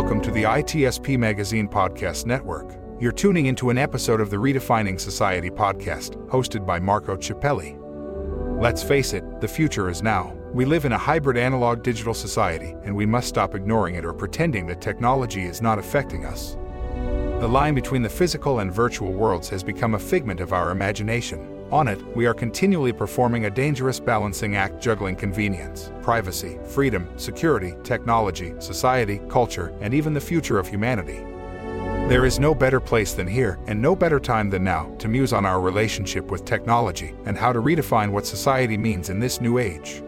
Welcome to the ITSP Magazine Podcast Network. You're tuning into an episode of the Redefining Society podcast, hosted by Marco Ciappelli. Let's face it, the future is now. We live in a hybrid analog digital society, and we must stop ignoring it or pretending that technology is not affecting us. The line between the physical and virtual worlds has become a figment of our imagination. On it, we are continually performing a dangerous balancing act juggling convenience, privacy, freedom, security, technology, society, culture, and even the future of humanity. There is no better place than here, and no better time than now, to muse on our relationship with technology and how to redefine what society means in this new age.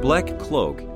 BlackCloak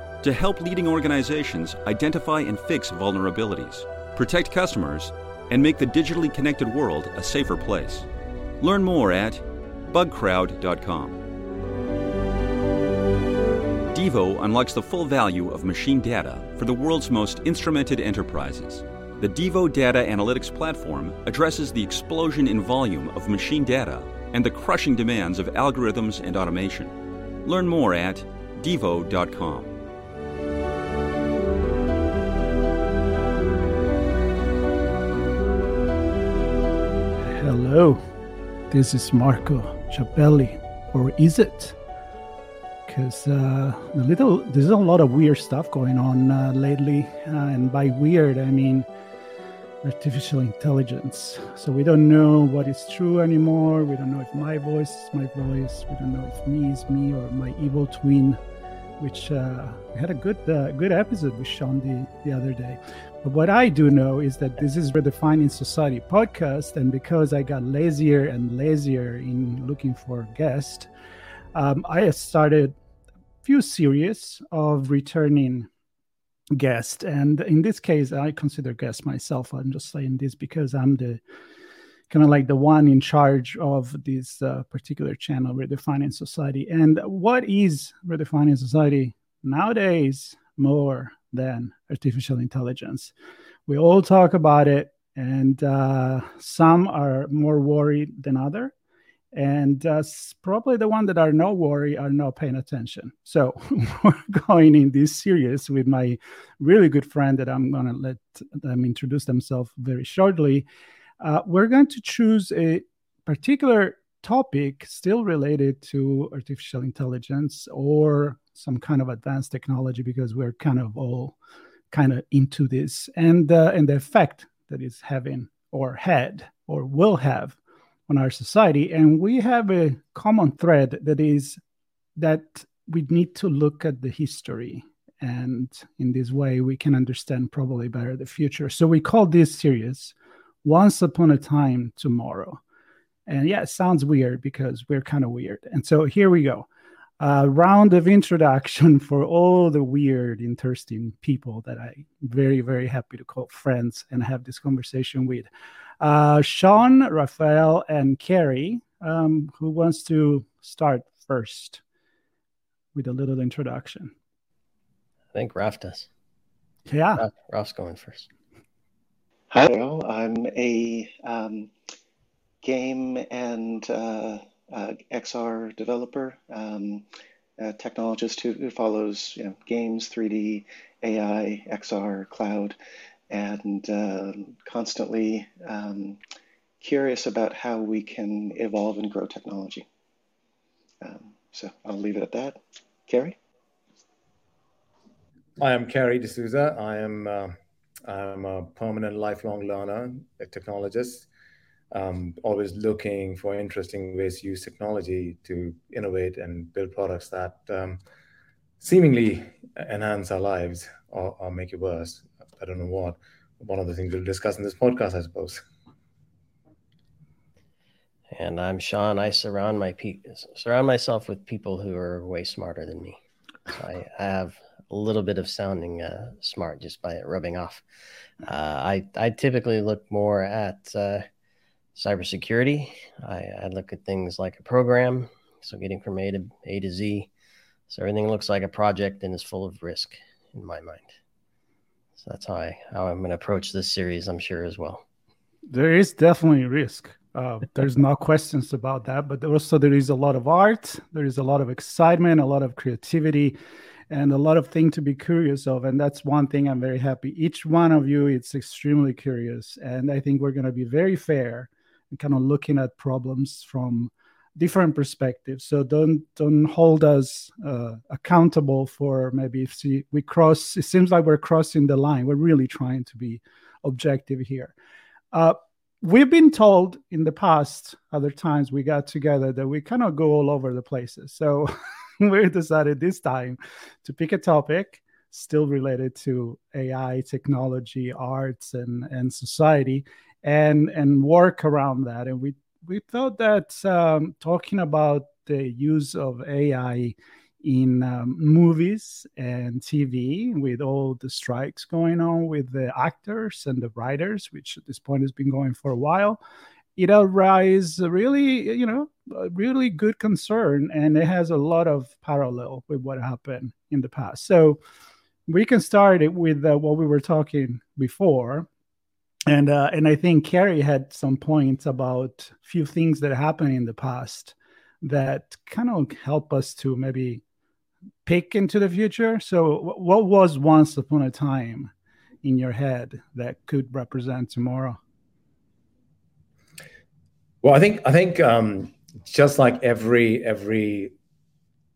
to help leading organizations identify and fix vulnerabilities, protect customers, and make the digitally connected world a safer place. Learn more at bugcrowd.com. Devo unlocks the full value of machine data for the world's most instrumented enterprises. The Devo Data Analytics Platform addresses the explosion in volume of machine data and the crushing demands of algorithms and automation. Learn more at devo.com. Hello, this is Marco Ciappelli, or is it? Because uh, a little, there's a lot of weird stuff going on uh, lately, uh, and by weird I mean artificial intelligence. So we don't know what is true anymore. We don't know if my voice is my voice. We don't know if me is me or my evil twin. Which uh, we had a good uh, good episode with Sean the, the other day. But what I do know is that this is Redefining Society podcast, and because I got lazier and lazier in looking for guests, um, I started a few series of returning guests. And in this case, I consider guest myself. I'm just saying this because I'm the kind of like the one in charge of this uh, particular channel, Redefining Society. And what is Redefining Society nowadays? More than artificial intelligence. We all talk about it, and uh, some are more worried than other. And uh, probably the one that are no worry are not paying attention. So we're going in this series with my really good friend that I'm going to let them introduce themselves very shortly. Uh, we're going to choose a particular topic still related to artificial intelligence or some kind of advanced technology because we're kind of all kind of into this. And uh, and the effect that it's having or had or will have on our society. And we have a common thread that is that we need to look at the history. And in this way we can understand probably better the future. So we call this series once upon a time tomorrow. And yeah it sounds weird because we're kind of weird. And so here we go a round of introduction for all the weird, interesting people that I'm very, very happy to call friends and have this conversation with. Uh, Sean, Rafael, and Carey, um, who wants to start first with a little introduction? I think Ralph does. Yeah. Ralph's going first. Hi, I'm a um, game and uh, XR developer, um, technologist who, who, follows you know, games, 3D, AI, XR, cloud, and uh, constantly um, curious about how we can evolve and grow technology. Um, so I'll leave it at that. Carey? I am Carey D'Souza. I am uh, I'm a permanent lifelong learner, a technologist um, always looking for interesting ways to use technology to innovate and build products that um, seemingly enhance our lives or, or, make it worse. I don't know what. One of the things we'll discuss in this podcast, I suppose. And I'm Sean. I surround my pe- surround myself with people who are way smarter than me. So I have a little bit of sounding uh, smart just by rubbing off. Uh, I I typically look more at uh, cybersecurity. I, I look at things like a program, so getting from A to A to Z. So everything looks like a project and is full of risk in my mind. So that's how I how I'm going to approach this series. I'm sure as well. There is definitely risk. Uh, there's no questions about that. But also there is a lot of art. There is a lot of excitement, a lot of creativity, and a lot of things to be curious of. And that's one thing I'm very happy. Each one of you is extremely curious, and I think we're going to be very fair and kind of looking at problems from different perspectives. So don't don't hold us uh, accountable for maybe if we, we cross. It seems like we're crossing the line. We're really trying to be objective here. Uh, we've been told in the past other times we got together that we kind of go all over the places. So we decided this time to pick a topic still related to AI, technology, arts, and and society, and and work around that. And we we thought that um, talking about the use of AI in um, movies and TV with all the strikes going on with the actors and the writers, which at this point has been going for a while, it arises really, you know, a really good concern, and it has a lot of parallel with what happened in the past. So we can start it with uh, what we were talking before and uh, and I think Carey had some points about a few things that happened in the past that kind of help us to maybe pick into the future. So, what was once upon a time in your head that could represent tomorrow? Well, I think I think um, just like every every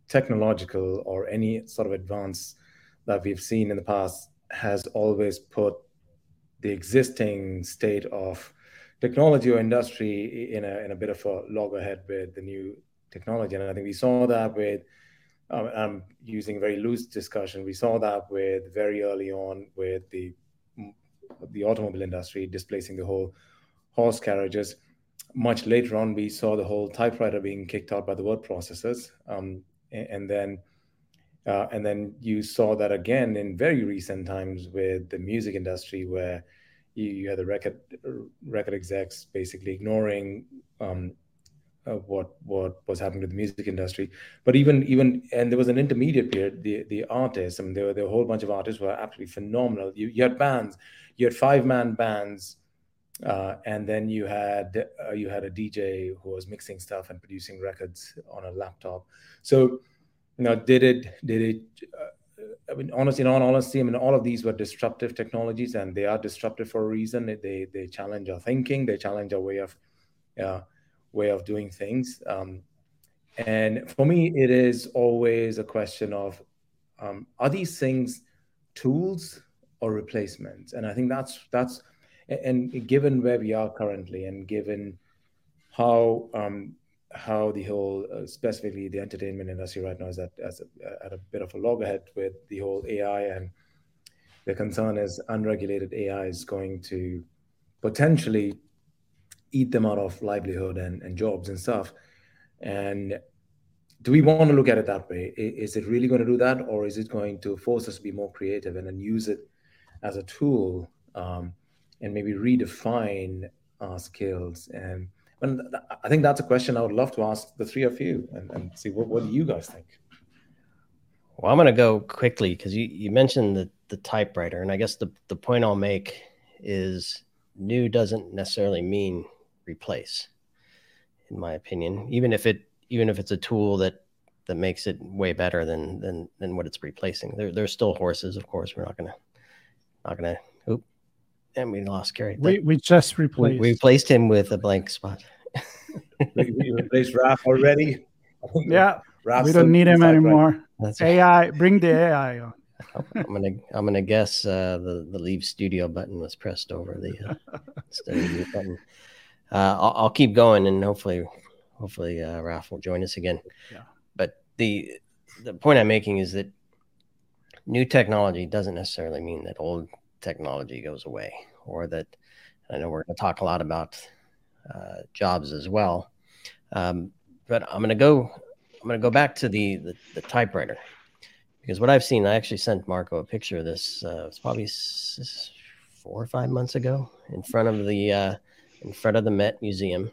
technological or any sort of advance that we've seen in the past has always put the existing state of technology or industry in a in a bit of a loggerhead with the new technology. And I think we saw that with um, I'm using very loose discussion. We saw that with very early on with the the automobile industry displacing the whole horse carriages. Much later on, we saw the whole typewriter being kicked out by the word processors, um, and, and then uh, and then you saw that again in very recent times with the music industry, where you, you had the record record execs basically ignoring um, uh, what what was happening to the music industry. But even even and there was an intermediate period. The the artists, I mean, there were, there were a whole bunch of artists who were absolutely phenomenal. You you had bands, you had five man bands. Uh, and then you had uh, you had a DJ who was mixing stuff and producing records on a laptop. So you know, did it did it? Uh, I mean, honestly, in all honesty, I mean, all of these were disruptive technologies, and they are disruptive for a reason. They they challenge our thinking, they challenge our way of uh, way of doing things. Um, and for me, it is always a question of um, are these things tools or replacements? And I think that's that's and given where we are currently, and given how um, how the whole, uh, specifically the entertainment industry right now is at, as a, at a bit of a loggerhead with the whole AI, and the concern is unregulated AI is going to potentially eat them out of livelihood and, and jobs and stuff. And do we want to look at it that way? Is it really going to do that, or is it going to force us to be more creative and then use it as a tool um, and maybe redefine our skills and and I think that's a question I would love to ask the three of you and, and see what, what do you guys think? Well, I'm going to go quickly because you, you mentioned the, the typewriter. And I guess the, the point I'll make is new doesn't necessarily mean replace, in my opinion, even if it even if it's a tool that that makes it way better than than than what it's replacing. There, there's still horses, of course. We're not gonna not gonna and we lost Gary. We, we just replaced. We, replaced him with a blank spot. we, we, replaced Raph already. Yeah, we don't need him anymore. That's AI, bring the AI on. I'm gonna I'm gonna guess uh, the the leave studio button was pressed over the uh, instead of the button. Uh, I'll, I'll, keep going and hopefully hopefully uh, Raph will join us again. Yeah. But the the point I'm making is that new technology doesn't necessarily mean that old technology goes away, or that I know we're going to talk a lot about uh, jobs as well. Um, but I'm going to go. I'm going to go back to the, the, the typewriter because what I've seen, I actually sent Marco a picture of this. Uh, it's probably four or five months ago in front of the uh, in front of the Met Museum.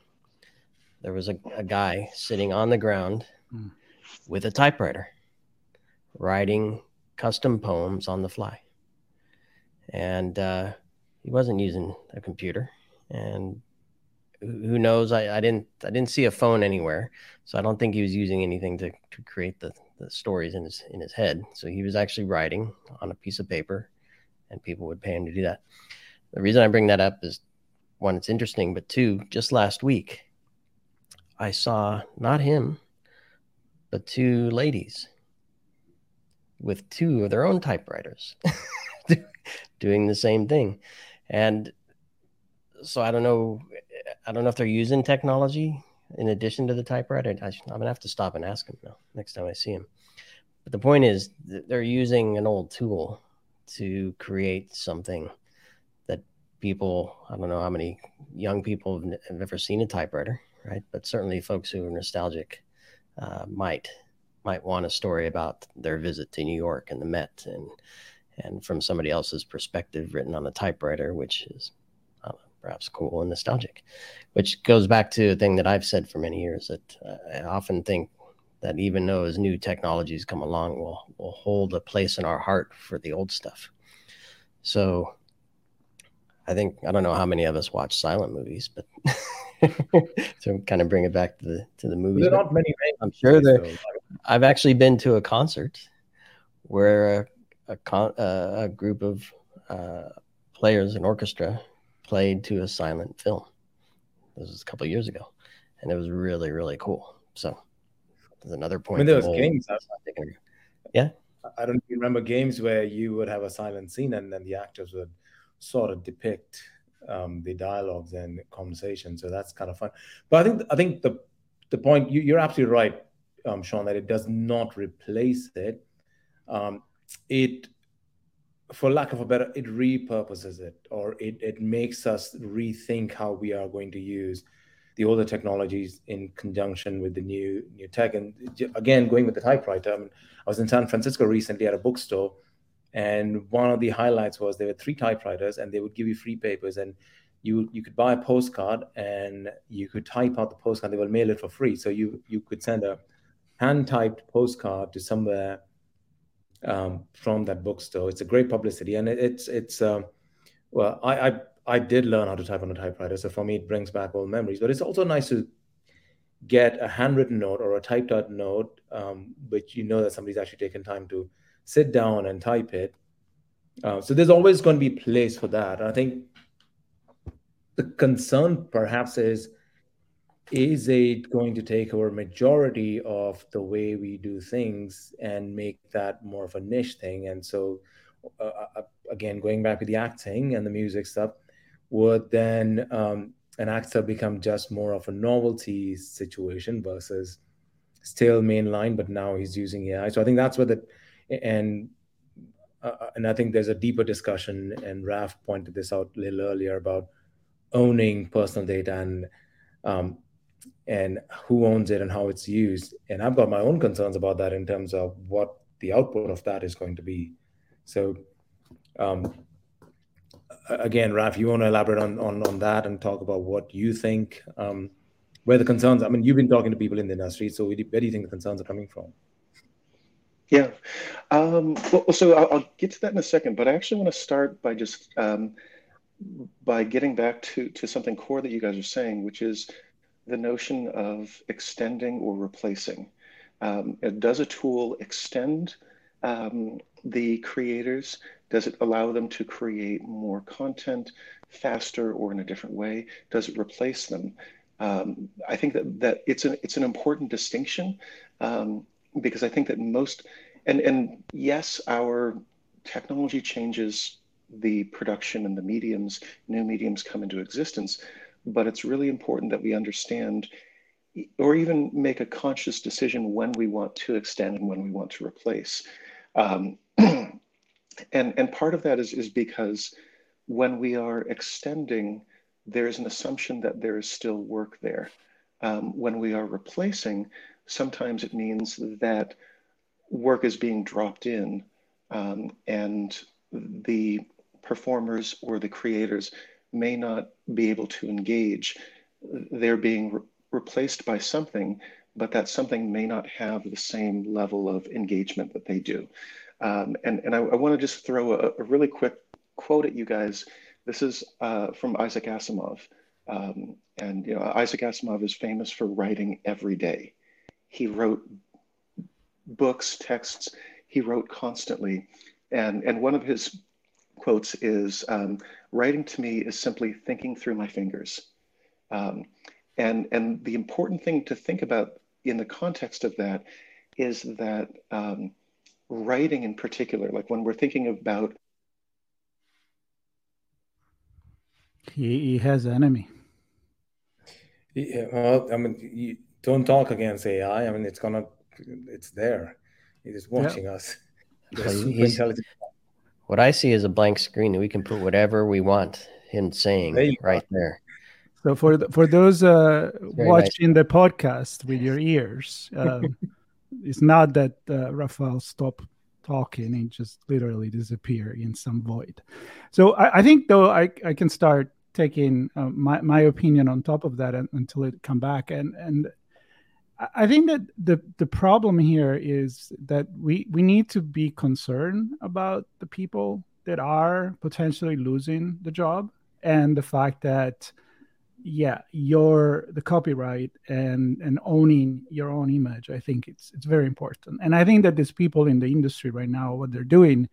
There was a, a guy sitting on the ground mm. with a typewriter, writing custom poems on the fly, and uh, he wasn't using a computer. And who knows? I, I didn't I didn't see a phone anywhere, so I don't think he was using anything to, to create the the stories in his in his head. So he was actually writing on a piece of paper, and people would pay him to do that. The reason I bring that up is one, it's interesting, but two, just last week, I saw not him, but two ladies with two of their own typewriters doing the same thing, and so I don't know. I don't know if they're using technology in addition to the typewriter. I, am gonna have to stop and ask him now next time I see him. But the point is, they're using an old tool to create something that people, I don't know how many young people have ever seen a typewriter, right? But certainly folks who are nostalgic uh, might might want a story about their visit to New York and the Met and and from somebody else's perspective written on a typewriter, which is perhaps cool and nostalgic, which goes back to a thing that I've said for many years that uh, I often think that even though as new technologies come along, we'll, we'll hold a place in our heart for the old stuff. So I think I don't know how many of us watch silent movies, but to kind of bring it back to the to the movies. There not many. I'm sure that I've actually been to a concert where a con, uh, a group of uh, players, an orchestra, played to a silent film. This was a couple years ago, and it was really really cool. So there's another point. I mean, there was games. Yeah. I don't remember games where you would have a silent scene and then the actors would sort of depict um, the dialogues and conversation. So that's kind of fun. But I think I think the the point you, are absolutely right, um, Sean, that it does not replace it. Um, it for lack of a better, it repurposes it or it, it makes us rethink how we are going to use the older technologies in conjunction with the new new tech. And again, going with the typewriter, I, mean, I was in San Francisco recently at a bookstore, and one of the highlights was there were three typewriters, and they would give you free papers, and you you could buy a postcard and you could type out the postcard. They will mail it for free, so you you could send a hand typed postcard to somewhere um, from that bookstore. It's a great publicity, and it, it's it's um, well, I, I I did learn how to type on a typewriter, so for me it brings back old memories. But it's also nice to get a handwritten note or a typed out note, um, which you know that somebody's actually taken time to sit down and type it. Uh, so there's always going to be place for that. And I think the concern perhaps is is it going to take over majority of the way we do things and make that more of a niche thing and so uh, uh again going back to the acting and the music stuff would then um, an actor become just more of a novelty situation versus still mainline, but now he's using AI. So I think that's where the and uh, and I think there's a deeper discussion, and Raf pointed this out a little earlier about owning personal data and um, and who owns it and how it's used. And I've got my own concerns about that in terms of what the output of that is going to be. So um, again, Raf, you want to elaborate on, on, on that and talk about what you think, um, where the concerns, I mean, you've been talking to people in the industry, so where do you think the concerns are coming from? Yeah. Um, well, so I'll, I'll, get to that in a second, but I actually want to start by just um, by getting back to, to something core that you guys are saying, which is the notion of extending or replacing. Um, does a tool extend um, the creators does it allow them to create more content faster or in a different way? Does it replace them? Um, I think that, that it's an it's an important distinction um, because I think that most and and yes, our technology changes the production and the mediums, new mediums come into existence, but it's really important that we understand or even make a conscious decision when we want to extend and when we want to replace. Um, and and part of that is is because when we are extending there is an assumption that there is still work there um, when we are replacing sometimes it means that work is being dropped in um, and the performers or the creators may not be able to engage. They're being re- replaced by something, but that something may not have the same level of engagement that they do. Um, and and I, I want to just throw a, a, really quick quote at you guys. This is uh, from Isaac Asimov. Um, and you know, Isaac Asimov is famous for writing every day. He wrote books, texts, he wrote constantly. And, and one of his quotes is um, writing to me is simply thinking through my fingers. Um, and, and the important thing to think about in the context of that is that um, writing in particular, like when we're thinking about. He, he has an enemy. Yeah, well, I mean, you don't talk against AI. I mean, it's gonna, it's there. It is watching yeah. us. What I see is a blank screen. That we can put whatever we want him saying there right there. So for the, for those uh, watching nice. the podcast with your ears, um, it's not that uh, Rafael stopped talking; and just literally disappear in some void. So I, I think, though, I, I can start taking uh, my my opinion on top of that and, until it come back and and I think that the the problem here is that we we need to be concerned about the people that are potentially losing the job and the fact that yeah your the copyright and and owning your own image i think it's it's very important. And i think that these people in the industry right now what they're doing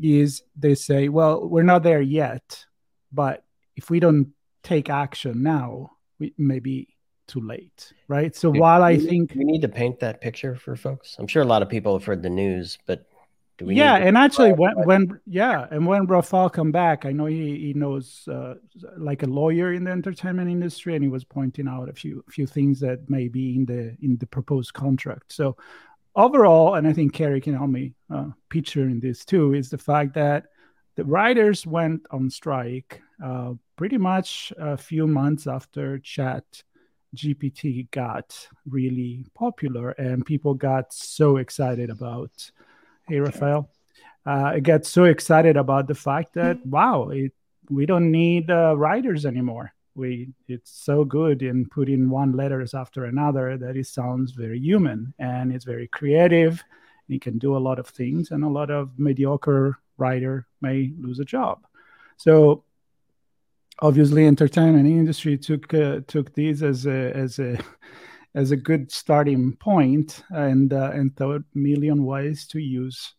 is they say well we're not there yet but if we don't take action now we maybe too late, right? So do, while I think we need to paint that picture for folks, I'm sure a lot of people have heard the news, but do we? Yeah, and actually, when when yeah, and when Rafael come back, I know he he knows uh, like a lawyer in the entertainment industry, and he was pointing out a few few things that may be in the in the proposed contract. So overall, and I think Carey can help me uh, picture in this too, is the fact that the writers went on strike uh, pretty much a few months after Chat GPT got really popular and people got so excited about. Hey, Rafael. uh, I got so excited about the fact that wow, it, we don't need uh, writers anymore. We it's so good in putting one letters after another that it sounds very human and it's very creative. It can do a lot of things, and a lot of mediocre writer may lose a job. So obviously entertainment industry took uh, took these as a as a as a good starting point and uh, and thought million ways to use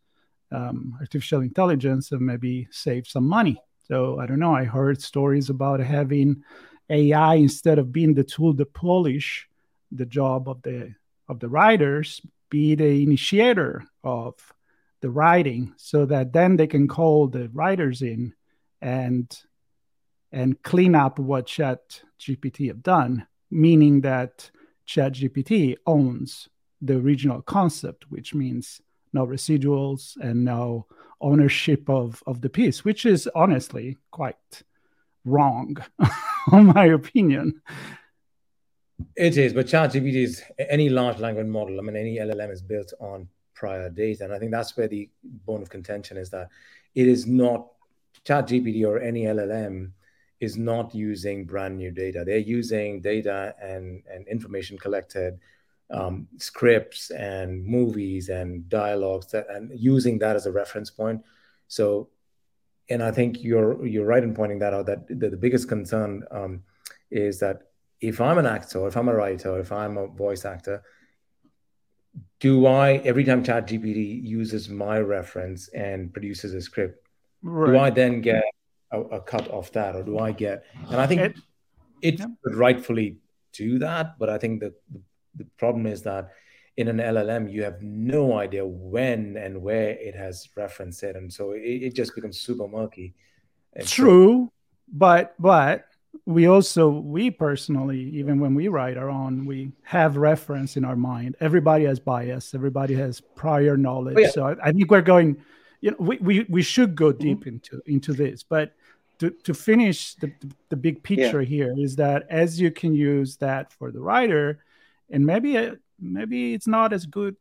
um, artificial intelligence and maybe save some money. So I don't know. I heard stories about having AI instead of being the tool to polish the job of the of the writers, be the initiator of the writing, so that then they can call the writers in and and clean up what chat gpt have done meaning that chat gpt owns the original concept which means no residuals and no ownership of, of the piece which is honestly quite wrong in my opinion. It is but chat gpt is any large language model i mean any llm is built on prior data and i think that's where the bone of contention is that it is not chat gpt or any llm is not using brand new data. They're using data and, and information collected, um, scripts and movies and dialogues, that, and using that as a reference point. So, and I think you're you're right in pointing that out. That the, the biggest concern um, is that if I'm an actor, if I'm a writer, if I'm a voice actor, do I every time ChatGPT uses my reference and produces a script, right. do I then get a, a, cut off that, or do I get? And I think it, it yeah. could rightfully do that, but I think that the, the problem is that in an LLM, you have no idea when and where it has referenced it, and so it, it just becomes super murky. And True, so, but but we also we personally even when we write our own we have reference in our mind everybody has bias everybody has prior knowledge oh, yeah. so I, I, think we're going you know we, we, we should go mm-hmm. deep mm-hmm. into into this but to, to finish the, the big picture yeah. here is that as you can use that for the writer and maybe uh, maybe it's not as good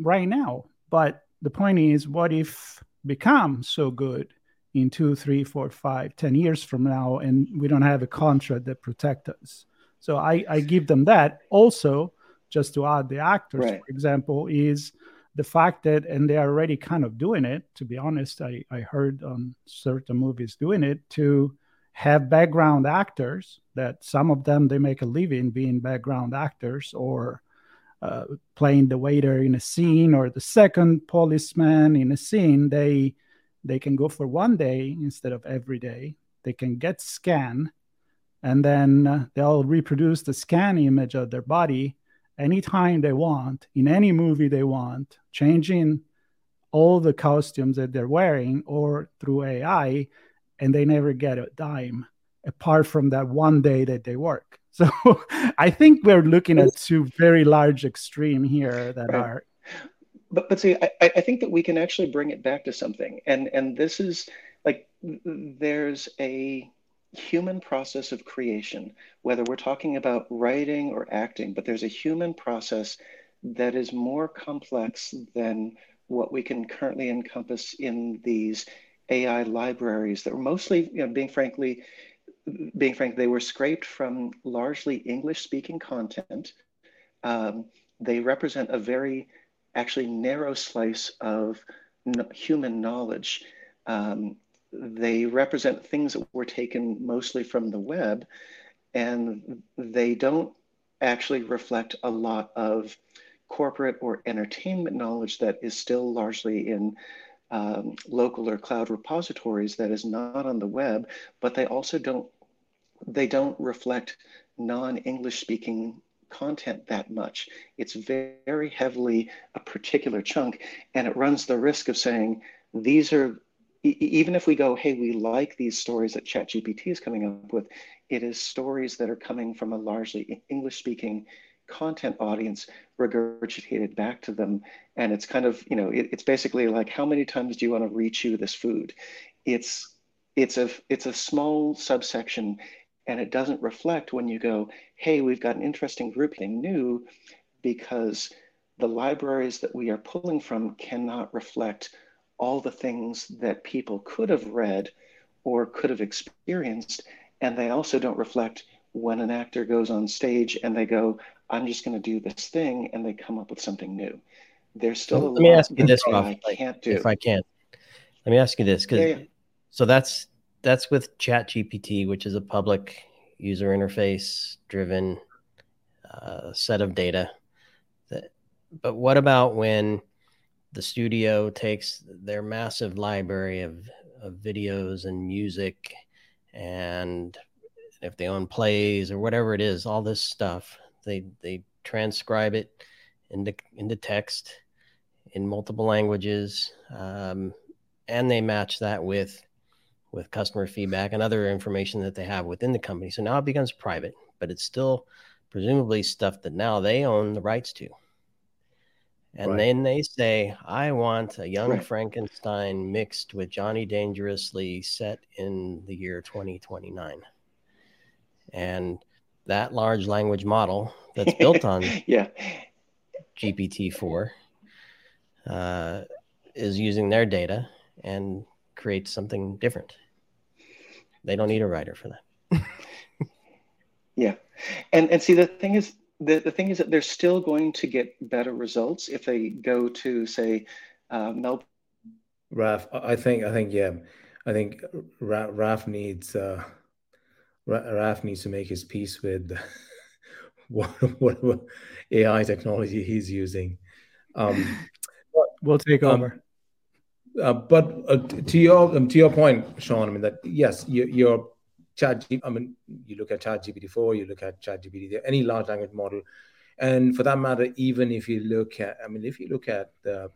right now But the point is, what if become so good in two, three, four, five, ten years from now, and we don't have a contract that protect us? So I, I give them that. Also, just to add the actors, right. for example, is the fact that, and they are already kind of doing it, to be honest, I, I heard on certain movies doing it to have background actors that some of them they make a living being background actors or uh, playing the waiter in a scene or the second policeman in a scene they they can go for one day instead of every day. They can get scan and then uh, they'll reproduce the scan image of their body anytime they want in any movie they want changing all the costumes that they're wearing or through ai and they never get a dime apart from that one day that they work so I think we're looking at two very large extreme here that right. are. But but see, I, I think that we can actually bring it back to something, and and this is like there's a human process of creation, whether we're talking about writing or acting, but there's a human process that is more complex than what we can currently encompass in these AI libraries that are mostly, you know, being frankly, being frank, they were scraped from largely English speaking content. Um, they represent a very actually narrow slice of human knowledge. Um, they represent things that were taken mostly from the web, and they don't actually reflect a lot of corporate or entertainment knowledge that is still largely in um, local or cloud repositories that is not on the web, but they also don't they don't reflect non-English speaking content that much. It's very heavily a particular chunk, and it runs the risk of saying these are even if we go, hey, we like these stories that ChatGPT is coming up with, it is stories that are coming from a largely English speaking content audience regurgitated back to them. And it's kind of you know it, it's basically like how many times do you want to rechew this food? It's it's a it's a small subsection and it doesn't reflect when you go hey we've got an interesting grouping new because the libraries that we are pulling from cannot reflect all the things that people could have read or could have experienced and they also don't reflect when an actor goes on stage and they go I'm just going to do this thing, and they come up with something new. There's still well, let me ask you this, Ralph, I can't do. If I can't, let me ask you this, because yeah, yeah. so that's that's with Chat GPT, which is a public user interface driven uh, set of data. That, but what about when the studio takes their massive library of, of videos and music and if they own plays or whatever it is, all this stuff they they transcribe it into into text in multiple languages, um, and they match that with with customer feedback and other information that they have within the company. So now it becomes private, but it's still presumably stuff that now they own the rights to. And right. then they say, I want a young right. Frankenstein mixed with Johnny Dangerously set in the year 2029. And that large language model that's built on yeah GPT-4 uh, is using their data and creates something different. They don't need a writer for that. yeah, and and see the thing is the, the thing is that they're still going to get better results if they go to say uh, Mel. Raf, I think I think yeah, I think Raf needs. Uh Raf needs to make his peace with what, what, AI technology he's using. Um, we'll take um, over. Uh, but uh, to your um, to your point, Sean, I mean that yes, your, your chat. I mean, you look at Chat GPT four, you look at Chat GPT, any large language model, and for that matter, even if you look at, I mean, if you look at the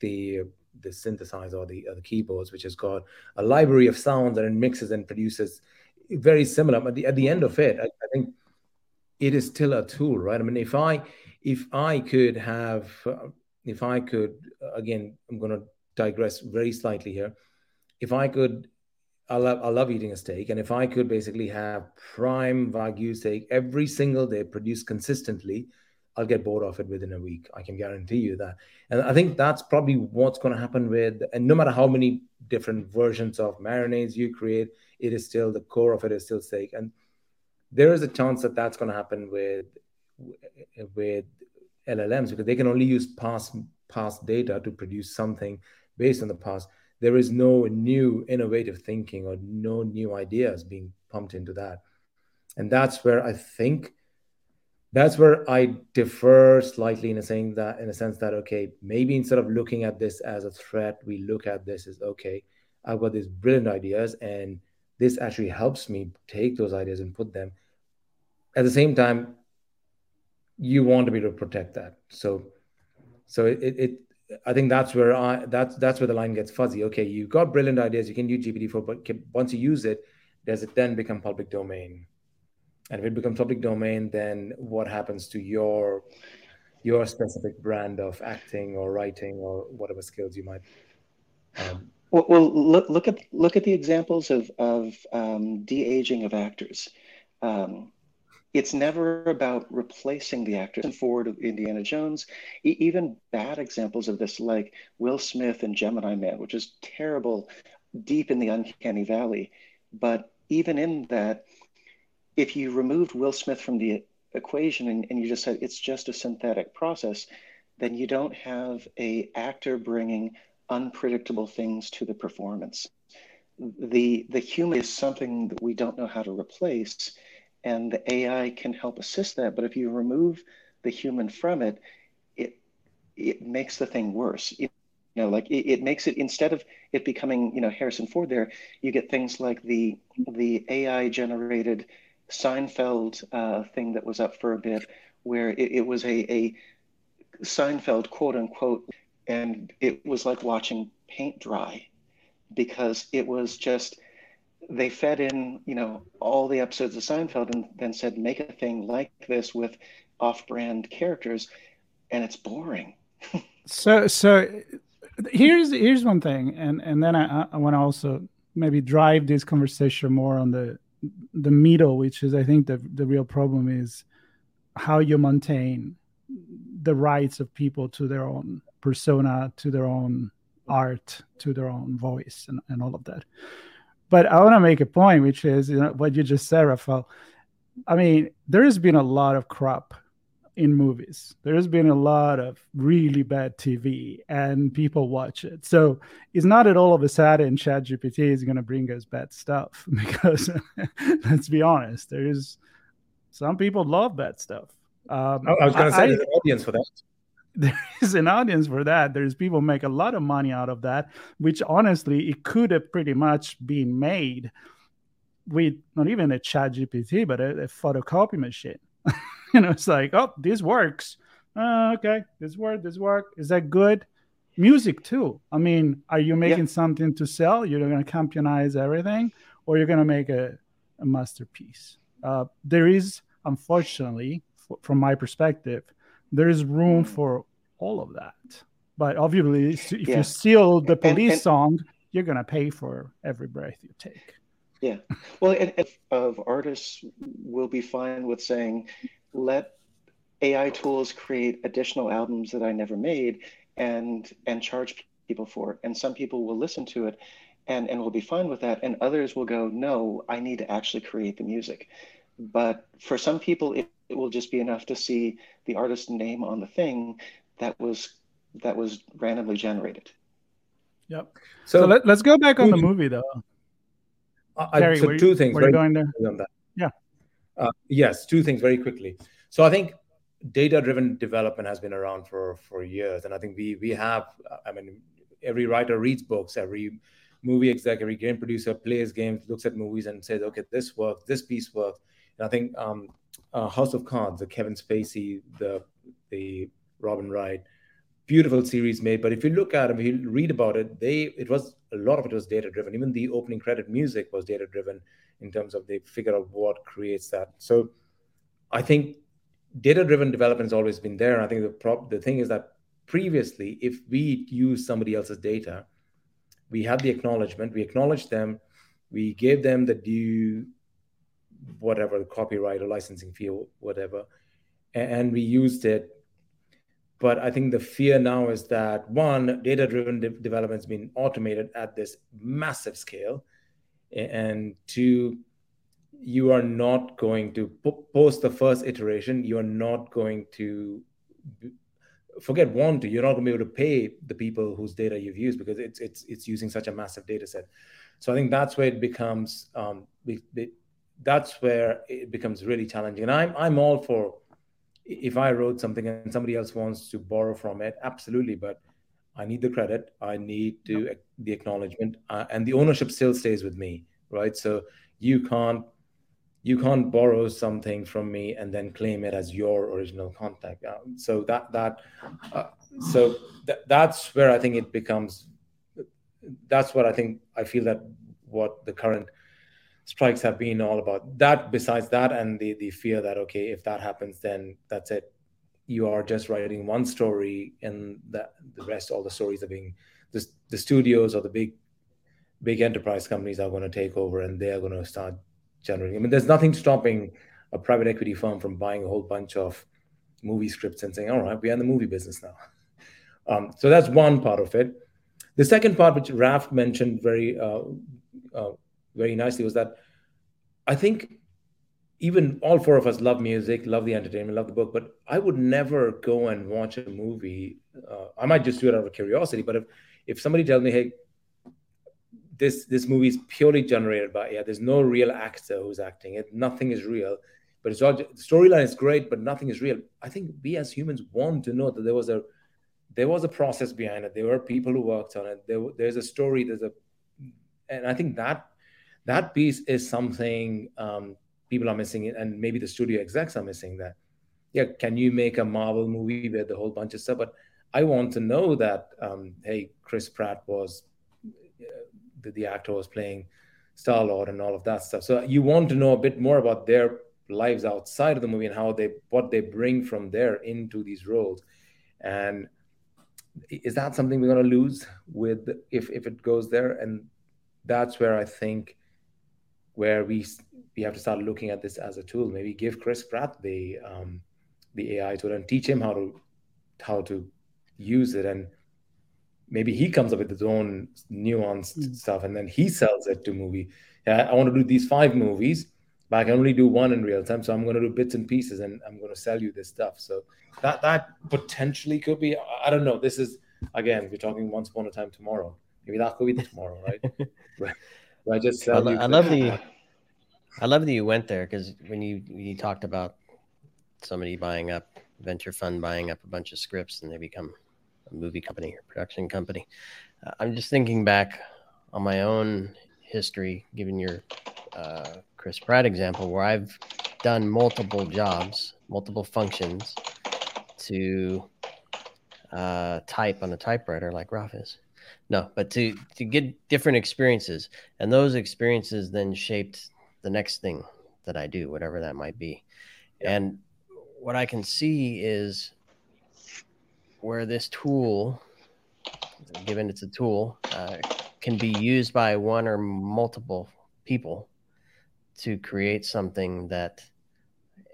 the the synthesizer or the, or the keyboards, which has got a library of sounds and it mixes and produces very similar. But at the end of it, I, I, think it is still a tool, right? I mean, if I if I could have, if I could, again, I'm going to digress very slightly here. If I could, I love I love eating a steak, and if I could basically have prime wagyu steak every single day, produced consistently, I'll get bored of it within a week. I can guarantee you that. And I think that's probably what's going to happen with, and no matter how many different versions of marinades you create, it is still the core of it is still steak. And there is a chance that that's going to happen with with LLMs because they can only use past past data to produce something based on the past. There is no new innovative thinking or no new ideas being pumped into that. And that's where I think that's where I defer slightly in a saying that in a sense that okay, maybe instead of looking at this as a threat, we look at this as okay, I've got these brilliant ideas and this actually helps me take those ideas and put them at the same time you want to be able to protect that so so it, it i think that's where i that's that's where the line gets fuzzy okay you've got brilliant ideas you can use gpt-4 but once you use it does it then become public domain and if it becomes public domain then what happens to your your specific brand of acting or writing or whatever skills you might um, well, well, look look at look at the examples of of um, de aging of actors. Um, it's never about replacing the actors. And forward of Indiana Jones, e- even bad examples of this, like Will Smith and Gemini Man, which is terrible, deep in the uncanny valley. But even in that, if you removed Will Smith from the equation and, and you just said it's just a synthetic process, then you don't have a actor bringing unpredictable things to the performance. The, the human is something that we don't know how to replace, and the AI can help assist that. But if you remove the human from it, it, it makes the thing worse. It, you know, like it, it makes it instead of it becoming, you know, Harrison Ford there, you get things like the the AI generated Seinfeld uh, thing that was up for a bit, where it, it was a, a Seinfeld quote unquote and it was like watching paint dry because it was just they fed in you know all the episodes of Seinfeld and then said make a thing like this with off-brand characters and it's boring so so here's here's one thing and and then I, I want to also maybe drive this conversation more on the the middle which is I think the the real problem is how you maintain the rights of people to their own persona, to their own art, to their own voice, and, and all of that. But I want to make a point, which is you know, what you just said, Rafael. I mean, there has been a lot of crap in movies. There's been a lot of really bad TV, and people watch it. So it's not at all of a sudden ChatGPT is going to bring us bad stuff because let's be honest, there is some people love bad stuff. Um, I was going to say I, there's an audience for that there is an audience for that. There's people make a lot of money out of that, which honestly it could have pretty much been made with not even a chat GPT, but a, a photocopy machine. you know, it's like, oh, this works. Uh, okay, this work, this work. Is that good? Music too. I mean, are you making yeah. something to sell? You're going to campionize everything, or you're going to make a, a masterpiece. Uh, there is, unfortunately, f- from my perspective, there is room mm. for all of that. But obviously, if yeah. you steal the police and, and, song, you're going to pay for every breath you take. Yeah. Well, and, and of artists will be fine with saying, let AI tools create additional albums that I never made and and charge people for it. And some people will listen to it and, and will be fine with that. And others will go, no, I need to actually create the music. But for some people, it, it will just be enough to see the artist's name on the thing that was that was randomly generated. Yep. So, so let, us go back on the movie though. I, Terry, so two things. We're going to on that. Yeah. Uh, yes, two things very quickly. So I think data-driven development has been around for for years, and I think we we have. I mean, every writer reads books, every movie exec, every game producer plays games, looks at movies, and says, "Okay, this works. This piece works." And I think um, uh, House of Cards, the Kevin Spacey, the the Robin Wright, beautiful series made. But if you look at them, if you read about it, they it was a lot of it was data driven. Even the opening credit music was data driven in terms of they figure out what creates that. So I think data driven development has always been there. And I think the prop the thing is that previously, if we use somebody else's data, we had the acknowledgement, we acknowledged them, we gave them the due whatever the copyright or licensing fee or whatever and we used it but i think the fear now is that one data driven de- development has been automated at this massive scale. And two you are not going to post the first iteration you are not going to forget want to you're not going to be able to pay the people whose data you've used because it's it's it's using such a massive data set so i think that's where it becomes um, that's where it becomes really challenging. And i'm i'm all for if i wrote something and somebody else wants to borrow from it absolutely but i need the credit i need to yep. the acknowledgement uh, and the ownership still stays with me right so you can't you can't borrow something from me and then claim it as your original contact. Um, so that that uh, so th- that's where I think it becomes. That's what I think. I feel that what the current strikes have been all about. That besides that and the the fear that okay, if that happens, then that's it. You are just writing one story, and that the rest, all the stories are being the the studios or the big big enterprise companies are going to take over, and they are going to start generating. I mean, there's nothing stopping a private equity firm from buying a whole bunch of movie scripts and saying, "All right, we're in the movie business now." Um, so that's one part of it. The second part, which Raf mentioned very, uh, uh, very nicely, was that I think even all four of us love music, love the entertainment, love the book, but I would never go and watch a movie. Uh, I might just do it out of curiosity, but if if somebody tells me, "Hey, this this movie is purely generated by yeah. There's no real actor who's acting it. Nothing is real, but it's all the storyline is great, but nothing is real. I think we as humans want to know that there was a there was a process behind it. There were people who worked on it. There, there's a story. There's a, and I think that that piece is something um, people are missing, and maybe the studio execs are missing. That, yeah, can you make a Marvel movie with a whole bunch of stuff? But I want to know that, um, hey, Chris Pratt was the, the actor was playing Star Lord and all of that stuff. So you want to know a bit more about their lives outside of the movie and how they what they bring from there into these roles. And is that something we're going to lose with if if it goes there? And that's where I think where we we have to start looking at this as a tool. Maybe give Chris Pratt the um, the AI tool and teach him how to how to use it. And maybe he comes up with his own nuanced mm. stuff and then he sells it to movie. Yeah, i want to do these five movies but i can only do one in real time. So i'm going to do bits and pieces and i'm going to sell you this stuff. So that that potentially could be i don't know. This is again we're talking once upon a time tomorrow. Maybe that could be tomorrow right? Right I just I, I love the I love that you went there because when you when you talked about somebody buying up venture fund buying up a bunch of scripts and they become a movie company or production company. Uh, I'm just thinking back on my own history, given your uh, Chris Pratt example, where I've done multiple jobs, multiple functions to uh, type on a typewriter like Raf is. No, but to to get different experiences, and those experiences then shaped the next thing that I do, whatever that might be. Yeah. And what I can see is where this tool, given it's a tool, uh, can be used by one or multiple people to create something that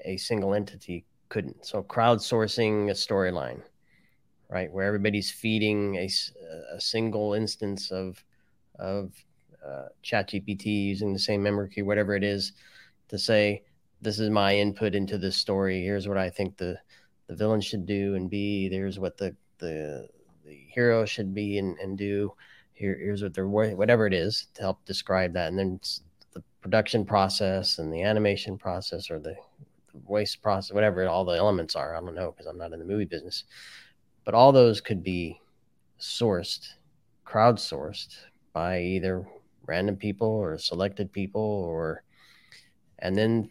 a single entity couldn't. So, crowdsourcing a storyline, right, where everybody's feeding a, a single instance of of uh, ChatGPT using the same memory key, whatever it is, to say, "This is my input into this story. Here's what I think the the villain should do, and be. there's what the the the hero should be and, and do. Here, here's what they're whatever it is to help describe that, and then the production process and the animation process or the, the voice process, whatever all the elements are. I don't know because I'm not in the movie business, but all those could be sourced, crowdsourced by either random people or selected people or and then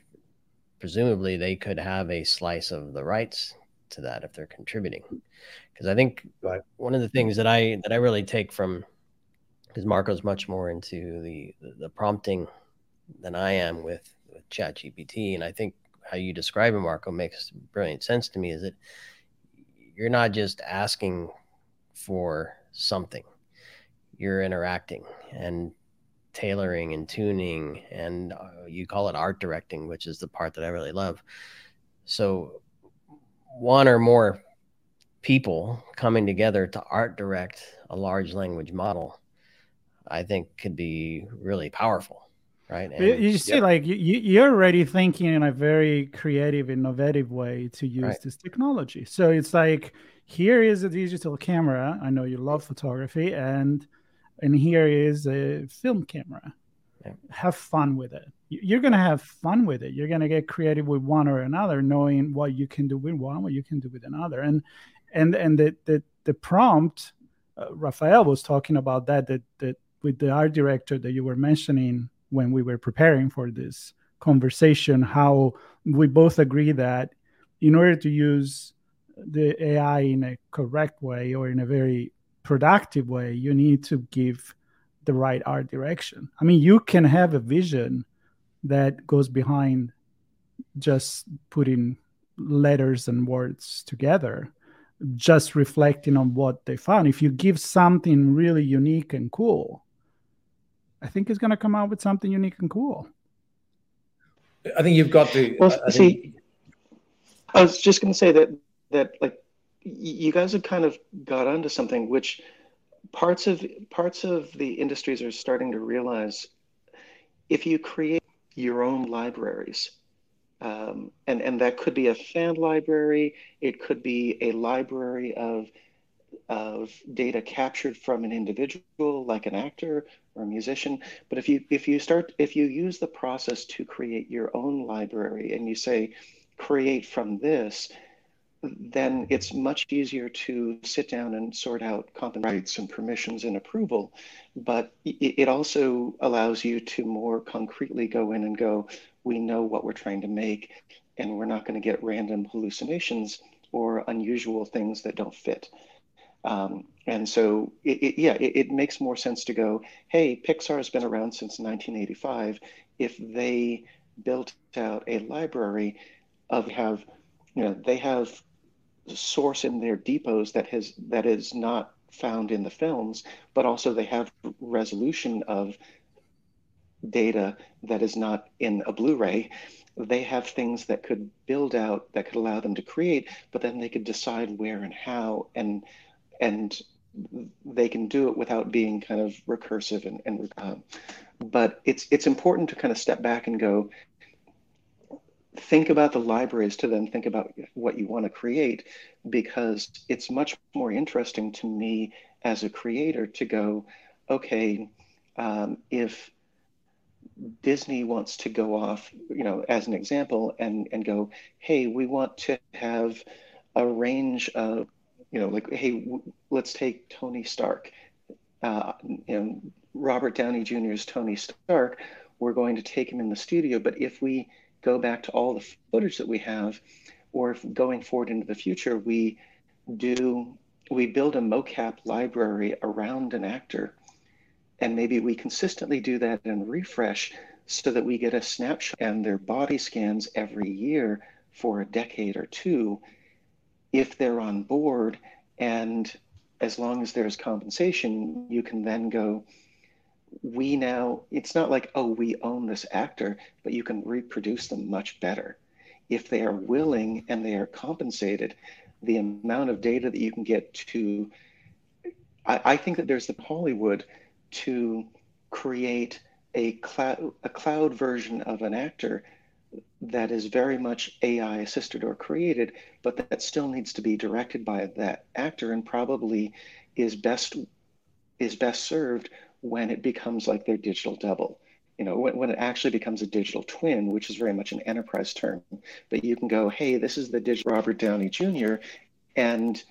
presumably they could have a slice of the rights to that if they're contributing. Because I think right. one of the things that I that I really take from because Marco's much more into the, the, prompting than I am with, with Chat GPT, and I think how you describe it, Marco, makes brilliant sense to me. Is that you're not just asking for something; you're interacting and tailoring and tuning, and uh, you call it art directing, which is the part that I really love. So one or more people coming together to art direct a large language model, I think could be really powerful. Right. And, you see, yep. like you, you're already thinking in a very creative, innovative way to use right. this technology. So it's like, here is a digital camera. I know you love photography, and and here is a film camera. Yeah. Have fun with it. You're gonna have fun with it. You're gonna get creative with one or another, knowing what you can do with one, what you can do with another, and and and the the, the prompt. Uh, Rafael was talking about that that that with the art director that you were mentioning when we were preparing for this conversation, how we both agree that in order to use the AI in a correct way or in a very productive way, you need to give the right art direction. I mean, you can have a vision that goes behind just putting letters and words together, just reflecting on what they found. If you give something really unique and cool, I think it's going to come out with something unique and cool. I think you've got to. Well, I see, think... I was just going to say that that like you guys have kind of got onto something which parts of parts of the industries are starting to realize if you create your own libraries um, and and that could be a fan library it could be a library of of data captured from an individual like an actor or a musician but if you if you start if you use the process to create your own library and you say create from this then it's much easier to sit down and sort out common rights and permissions and approval. But it also allows you to more concretely go in and go, we know what we're trying to make, and we're not going to get random hallucinations or unusual things that don't fit. Um, and so, it, it, yeah, it, it, makes more sense to go, hey, Pixar has been around since 1985. If they built out a library of have, you know, they have source in their depots that has that is not found in the films, but also they have resolution of data that is not in a Blu-ray. They have things that could build out that could allow them to create, but then they could decide where and how and and they can do it without being kind of recursive and, and uh, but it's it's important to kind of step back and go think about the libraries to then think about what you want to create because it's much more interesting to me as a creator to go okay um, if disney wants to go off you know as an example and and go hey we want to have a range of you know like hey w- let's take tony stark uh, know robert downey jr's tony stark. We're going to take him in the studio but if we go back to all the footage that we have, or going forward into the future, we do we build a mocap library around an actor, and maybe we consistently do that and refresh so that we get a snapshot and their body scans every year for a decade or two if they're on board and as long as there's compensation you can then go we now it's not like oh we own this actor but you can reproduce them much better. If they are willing and they are compensated the amount of data that you can get to i, I think that there's the hollywood to create a cloud a cloud version of an actor that is very much ai assisted or created but that still needs to be directed by that actor and probably is best is best served when it becomes like their digital double. You know when, when it actually becomes a digital twin which is very much an enterprise term but you can go hey this is the digital robert downey jr and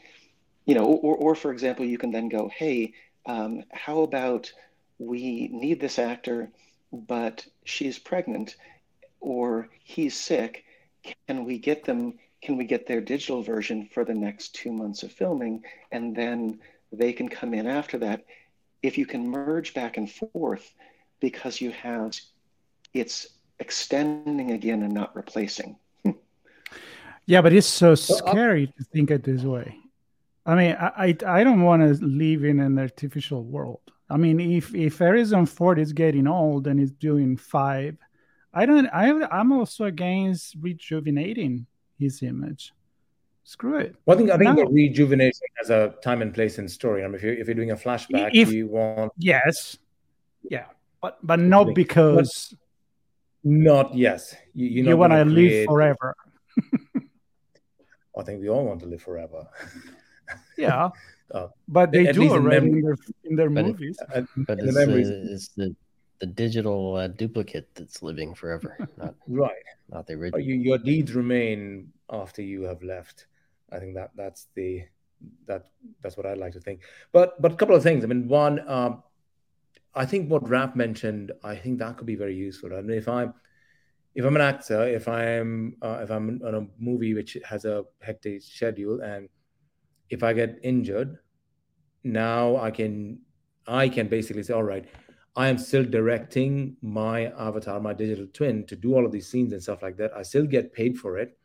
you know or, or for example you can then go hey um, how about we need this actor but she's pregnant or he's sick can we get them can we get their digital version for the next two months of filming and then they can come in after that if you can merge back and forth because you have it's extending again and not replacing. yeah, but it's so uh, scary to think it this way. I mean, I I, don't want to live in an artificial world. I mean, if if Harrison Ford is getting old and is doing five, I don't. I I'm also against rejuvenating his image. screw it. Well, I think I think no. rejuvenation has a time and place in story. I mean, if you're if you're doing a flashback, if, you want yes, yeah, but but not because not yes, you, you want to live forever. I think we all want to live forever. yeah, uh, but they do already in, in, their in their but movies. It, but it's, the, it's the the digital uh, duplicate that's living forever, not right, not the original. You, your deeds remain after you have left. I think that that's the that that's what I'd like to think. But but a couple of things. I mean, one, um, I think what Raf mentioned, I think that could be very useful. I mean, if I'm if I'm an actor, if I'm uh, if I'm on a movie which has a hectic schedule, and if I get injured, now I can I can basically say, all right, I am still directing my avatar, my digital twin, to do all of these scenes and stuff like that. I still get paid for it.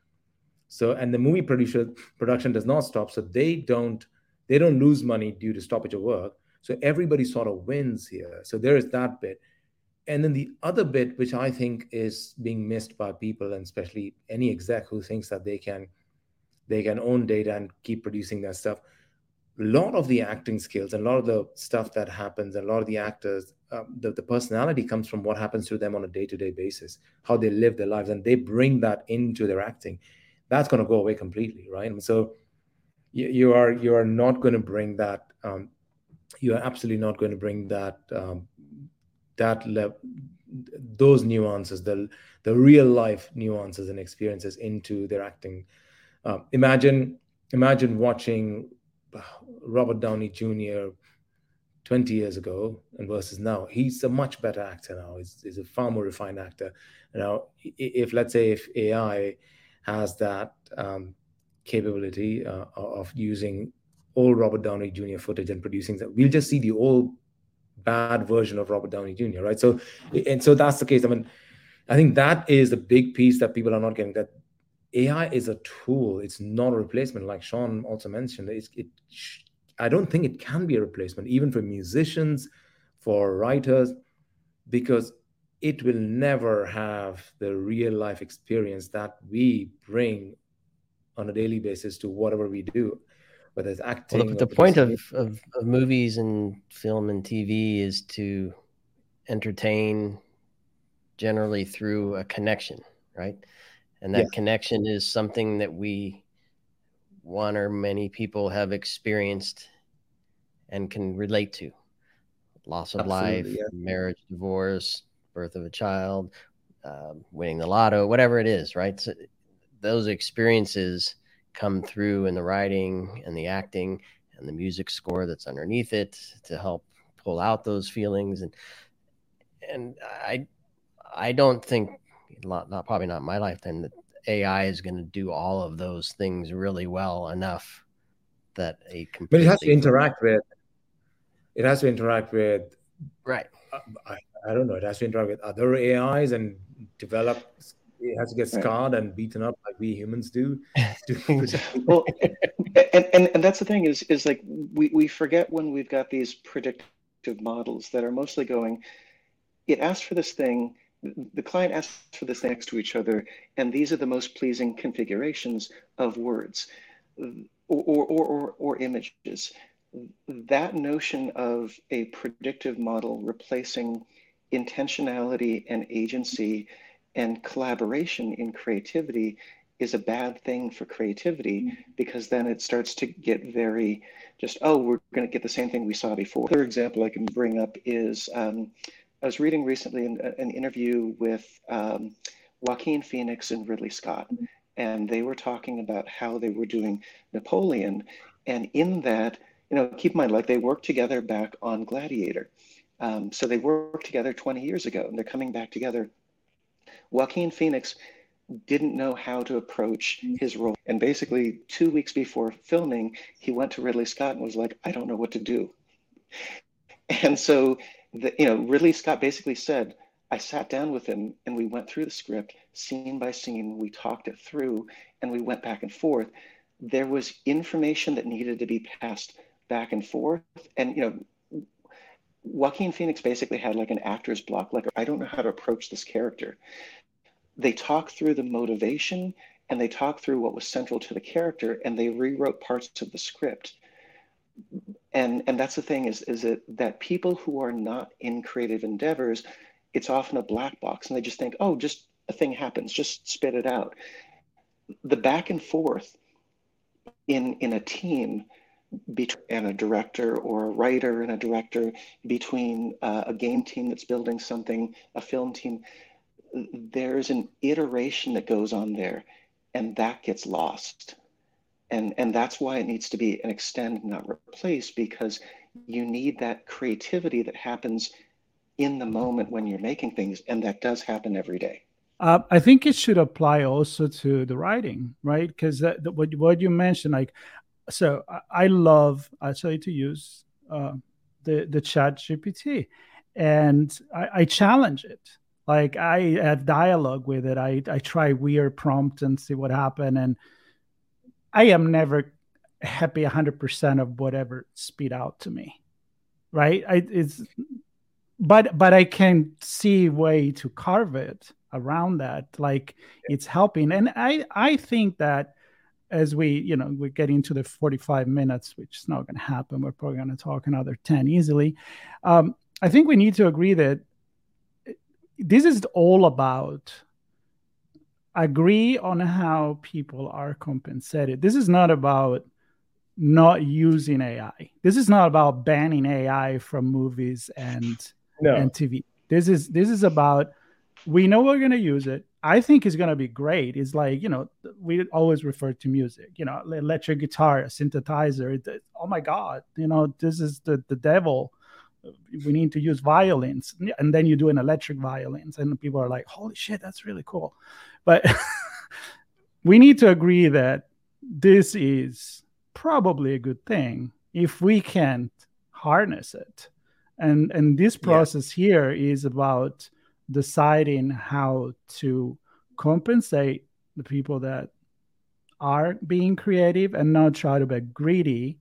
So, and the movie producer production does not stop, so they don't they don't lose money due to stoppage of work. So everybody sort of wins here. So there is that bit. And then the other bit, which I think is being missed by people, and especially any exec who thinks that they can they can own data and keep producing that stuff a lot of the acting skills and a lot of the stuff that happens and a lot of the actors um, the, the personality comes from what happens to them on a day-to-day basis how they live their lives and they bring that into their acting that's going to go away completely right and so you, you are you are not going to bring that um, you are absolutely not going to bring that um, that those nuances the the real life nuances and experiences into their acting uh, imagine imagine watching Robert Downey Jr. 20 years ago and versus now. He's a much better actor now. He's, he's a far more refined actor. Now, if let's say if AI has that um, capability uh, of using old Robert Downey Jr. footage and producing that, we'll just see the old bad version of Robert Downey Jr. Right. So, and so that's the case. I mean, I think that is the big piece that people are not getting. That AI is a tool. It's not a replacement, like Sean also mentioned. It's, it, I don't think it can be a replacement, even for musicians, for writers, because it will never have the real life experience that we bring on a daily basis to whatever we do, whether it's acting. Well, the, the point of, of, of movies and film and TV is to entertain generally through a connection, right? and that connection is something that we one or many people have experienced and can relate to. Loss of Absolutely, life yeah. marriage divorce birth of a child uh, winning the lotto whatever it is right? So those experiences come through in the writing and the acting and the music score that's underneath it to help pull out those feelings. And and i i don't think not, not probably not my lifetime that AI is going to do all of those things really well enough that a but it has to interact with it has to interact with right. uh, I, I don't know it has to interact with other ais and develop it has to get scarred right. and beaten up like we humans do. Well and, and and that's the thing is is like we we forget when we've got these predictive models that are mostly going it asked for this thing the client asks for this next to each other, and these are the most pleasing configurations of words or, or, or, or, images. That notion of a predictive model replacing intentionality and agency and collaboration in creativity is a bad thing for creativity because then it starts to get very just oh we're going to get the same thing we saw before. Another example I can bring up is um, I was reading recently an, an interview with um, Joaquin Phoenix and Ridley Scott, and they were talking about how they were doing Napoleon. And in that, you know, keep in mind, like they worked together back on Gladiator. Um, so they worked together 20 years ago, and they're coming back together. Joaquin Phoenix didn't know how to approach his role. And basically, two weeks before filming, he went to Ridley Scott and was like, I don't know what to do. And so the, you know, Ridley Scott basically said, I sat down with him and we went through the script scene by scene. We talked it through and we went back and forth. There was information that needed to be passed back and forth. And, you know, Joaquin Phoenix basically had like an actor's block, like, I don't know how to approach this character. They talked through the motivation and they talk through what was central to the character and they rewrote parts of the script and and that's the thing is is it that people who are not in creative endeavors it's often a black box and they just think oh just a thing happens just spit it out. The back and forth in in a team between and a director or a writer and a director between uh, a game team that's building something a film team there's an iteration that goes on there and that gets lost and and that's why it needs to be an extend not replace because you need that creativity that happens in the moment when you're making things and that does happen every day uh, I think it should apply also to the writing, right? Because what what you mentioned, like, so I, I love actually to use uh, the the Chat GPT, and I, I, challenge it. Like I have dialogue with it. I I try weird prompt and see what happen, and I am never happy 100% of whatever spit out to me right? I, it's but but i can see way to carve it around that like it's helping. And i i think that as we you know we get into the 45 minutes which is not going to happen we're probably going to talk another 10 easily. Um, i think we need to agree that this is all about agree on how people are compensated. This is not about not using AI. This is not about banning AI from movies and no. and TV. This is this is about we know we're going to use it. I think it's going to be great. It's like, you know, we always refer to music, you know, electric guitar, synthesizer. Oh my God, you know, this is the, the devil. We need to use violins. And then you do an electric violins, and people are like, holy shit, that's really cool. But we need to agree that this is probably a good thing if we can't harness it. And and this process yeah. here is about deciding how to compensate the people that are being creative and not try to be greedy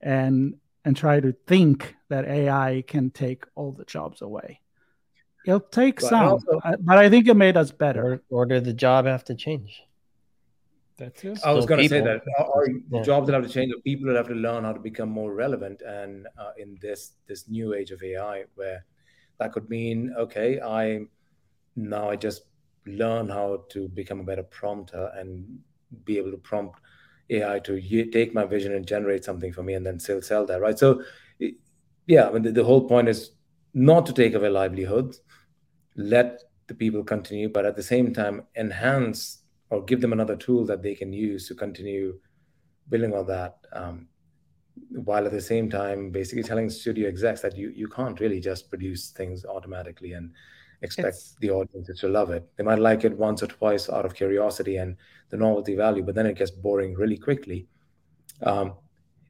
and and try to think that AI can take all the jobs away. It'll take but some, also, but I think it made us better. Or, or did the job have to change? That's it. I was going to say that our yeah. jobs that have to change, the people that have to learn how to become more relevant, and uh, in this this new age of AI, where that could mean, okay, I now I just learn how to become a better prompter and be able to prompt AI to take my vision and generate something for me, and then still sell that, right? So, yeah, I mean, the, the whole point is not to take away livelihoods, let the people continue, but at the same time, enhance or give them another tool that they can use to continue building on that. Um, while at the same time, basically telling studio execs that you, you can't really just produce things automatically and expect it's... the audiences to love it. They might like it once or twice out of curiosity and the novelty value, but then it gets boring really quickly. Um,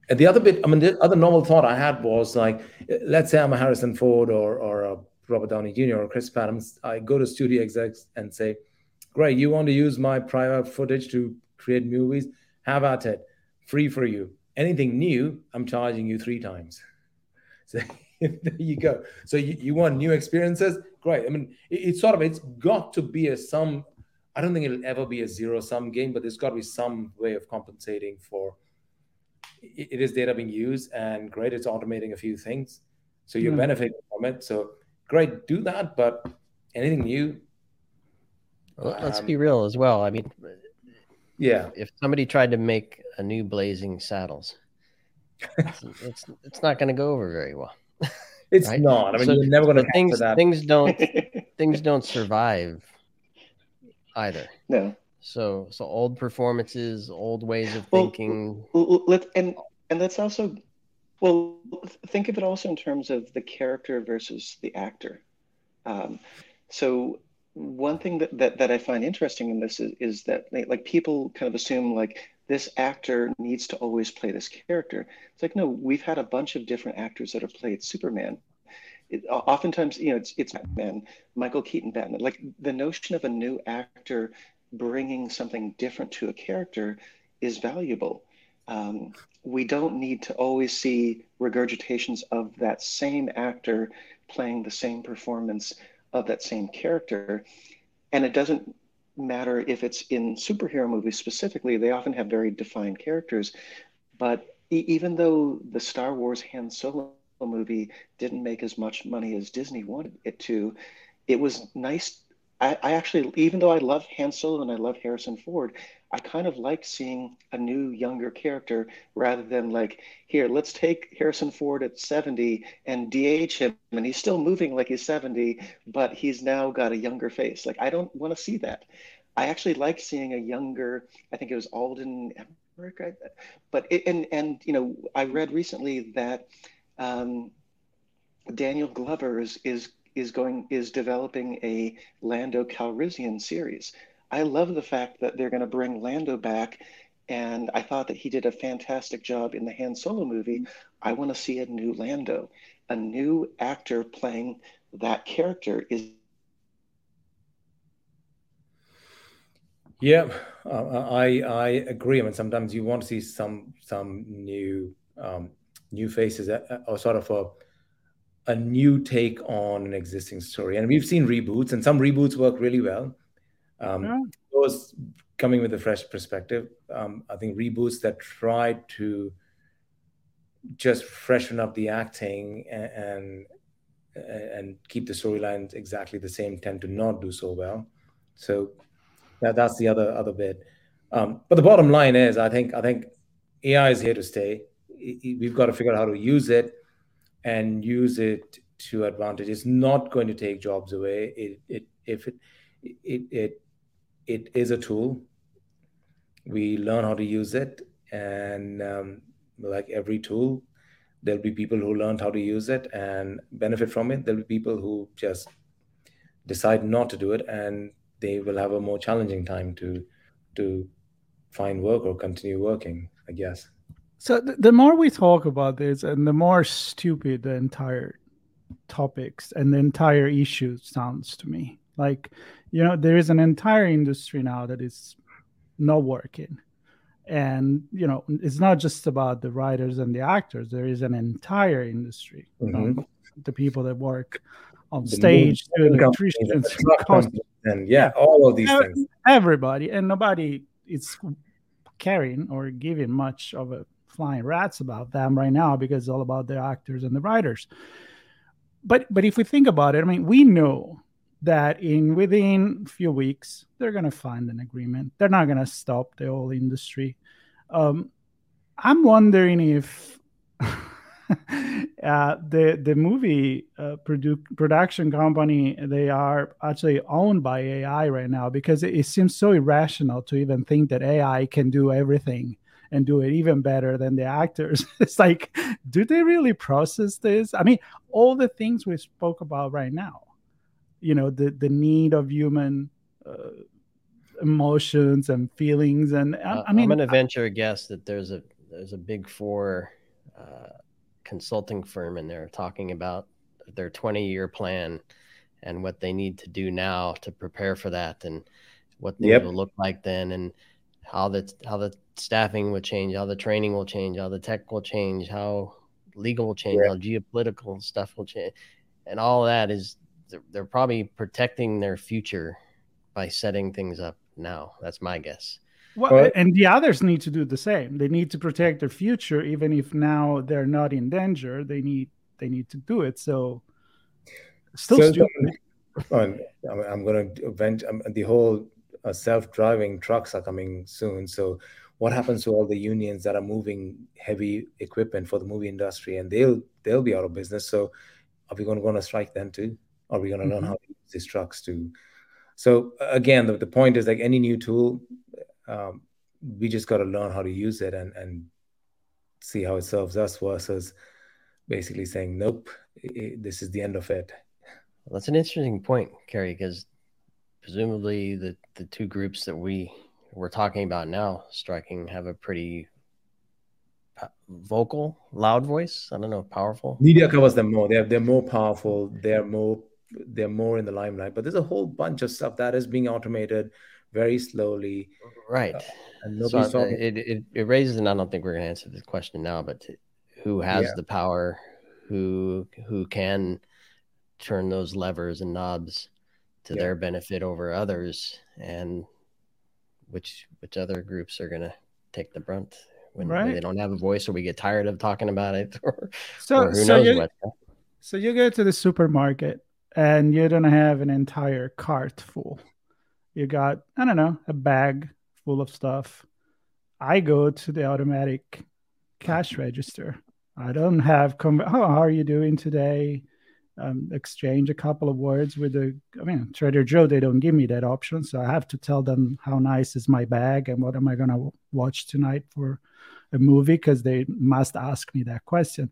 and the other bit, I mean, the other novel thought I had was like, let's say I'm a Harrison Ford or, or a Robert Downey Jr. or Chris Adams, I go to studio execs and say, great, you want to use my prior footage to create movies? Have at it. Free for you. Anything new, I'm charging you three times. So there you go. So you, you want new experiences? Great. I mean, it, it's sort of, it's got to be a some, I don't think it'll ever be a zero sum game, but there's got to be some way of compensating for – it is data being used and great it's automating a few things so you're mm. benefiting from it so great do that but anything new? Well, let's um, be real as well. I mean yeah. if somebody tried to make a new blazing saddles it's, it's, it's not going to go over very well it's right? not. I mean so, you're never going to things things don't things don't survive either. No. So so old performances, old ways of thinking. Well, let and and that's also well think of it also in terms of the character versus the actor. Um, so one thing that, that that I find interesting in this is, is that like people kind of assume like this actor needs to always play this character. It's like no, we've had a bunch of different actors that have played Superman. It, oftentimes, you know, it's it's Batman, Michael Keaton Batman. Like the notion of a new actor bringing something different to a character is valuable. Um, we don't need to always see regurgitations of that same actor playing the same performance of that same character. And it doesn't matter if it's in superhero movies specifically, they often have very defined characters. But e- even though the Star Wars Han Solo movie didn't make as much money as Disney wanted it to, it was nice. I, I actually, even though I love Han Solo and I love Harrison Ford, I kind of like seeing a new younger character rather than like, here, let's take Harrison Ford at 70 and de-age him, and he's still moving like he's 70, but he's now got a younger face. Like, I don't want to see that. I actually like seeing a younger, I think it was Alden Ehrenreich, but it, and and you know, I read recently that um, Daniel Glover is is is going is developing a Lando Calrissian series. I love the fact that they're going to bring Lando back. And I thought that he did a fantastic job in the Han Solo movie. I want to see a new Lando, a new actor playing that character is. Yeah, uh, I I agree. I mean, sometimes you want to see some some new um, new faces uh, uh, or sort of a a new take on an existing story. And we've seen reboots, and some reboots work really well. Um, yeah. Those coming with a fresh perspective. Um, I think reboots that try to just freshen up the acting and and, and keep the storylines exactly the same tend to not do so well. So that, that's the other other bit. Um, but the bottom line is, I think I think AI is here to stay. We've got to figure out how to use it and use it to advantage. It's not going to take jobs away. It, it if it it it it is a tool. We learn how to use it, and um, like every tool, there'll be people who learned how to use it and benefit from it. There'll be people who just decide not to do it, and they will have a more challenging time to to find work or continue working. I guess. So th- the more we talk about this, and the more stupid the entire topics and the entire issue sounds to me. Like you know there is an entire industry now that is not working and you know it's not just about the writers and the actors there is an entire industry mm-hmm. the people that work on the stage the electricians and yeah all of these things everybody and nobody is caring or giving much of a flying rats about them right now because it's all about the actors and the writers but but if we think about it i mean we know that in within a few weeks they're going to find an agreement. They're not going to stop the whole industry. Um, I'm wondering if uh, the the movie uh, produ- production company they are actually owned by AI right now because it, it seems so irrational to even think that AI can do everything and do it even better than the actors. it's like, do they really process this? I mean, all the things we spoke about right now you know the the need of human uh, emotions and feelings and I, uh, I mean i'm gonna venture a guess that there's a there's a big four uh, consulting firm in there talking about their 20 year plan and what they need to do now to prepare for that and what they yep. will look like then and how the how the staffing will change how the training will change how the tech will change how legal will change how geopolitical stuff will change and all that is they're, they're probably protecting their future by setting things up now. That's my guess. Well, and the others need to do the same. They need to protect their future, even if now they're not in danger. They need they need to do it. So, still so, stupid. I'm going to event um, the whole uh, self-driving trucks are coming soon. So, what happens to all the unions that are moving heavy equipment for the movie industry, and they'll they'll be out of business. So, are we going to go on a strike then too? Are we going to mm-hmm. learn how to use these trucks to? So again, the, the point is like any new tool, um, we just got to learn how to use it and and see how it serves us versus basically saying nope, it, this is the end of it. Well, that's an interesting point, Carey, because presumably the the two groups that we we're talking about now striking have a pretty vocal, loud voice. I don't know, powerful. Media covers them more. They're they're more powerful. They're more they're more in the limelight. But there's a whole bunch of stuff that is being automated very slowly. Right. Uh, and so it, it, it raises, and I don't think we're going to answer this question now, but who has yeah. the power, who who can turn those levers and knobs to yeah. their benefit over others and which which other groups are going to take the brunt when, right. when, they don't have a voice or we get tired of talking about it or, so, or who so knows you, what so you go to the supermarket and you don't have an entire cart full you got i don't know a bag full of stuff i go to the automatic cash register i don't have com- oh, how are you doing today um, exchange a couple of words with the i mean trader joe they don't give me that option so i have to tell them how nice is my bag and what am i going to watch tonight for a movie because they must ask me that question.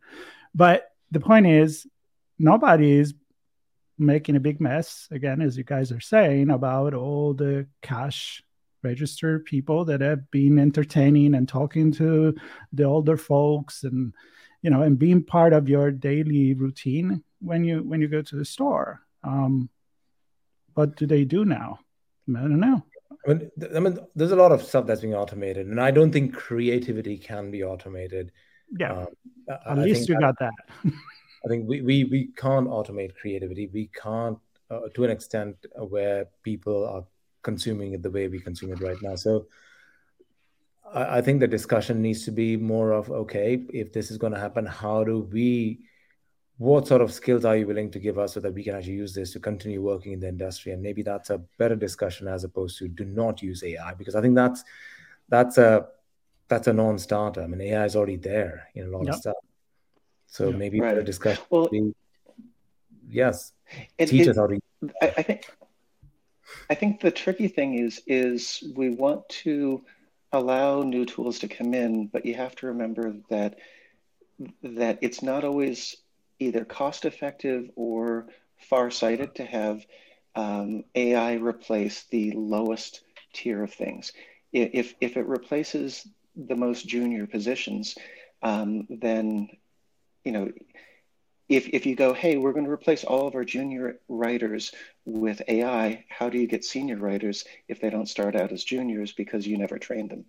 But the point is nobody is making a big mess again as you guys are saying about all the cash register people that have been entertaining and talking to the older folks and you know and being part of your daily routine when you when you go to the store. Um, what do they do now? I don't know. I mean, I mean, there's a lot of stuff that's being automated, and I don't think creativity can be automated. Yeah, um, at I least you that, got that. I think we, we we can't automate creativity. We can't, uh, to an extent, uh, where people are consuming it the way we consume it right now. So, I, I think the discussion needs to be more of okay, if this is going to happen, how do we what sort of skills are you willing to give us so that we can actually use this to continue working in the industry and maybe that's a better discussion as opposed to do not use ai because i think that's that's a that's a non-starter i mean ai is already there in a lot yep. of stuff so yep. maybe right. a discussion well be, yes it, teach it, us how to I, I think i think the tricky thing is is we want to allow new tools to come in but you have to remember that that it's not always either cost effective or far sighted to have um, AI replace the lowest tier of things. If, if it replaces the most junior positions, um, then, you know, if, if you go, hey, we're going to replace all of our junior writers with AI, how do you get senior writers if they don't start out as juniors because you never trained them?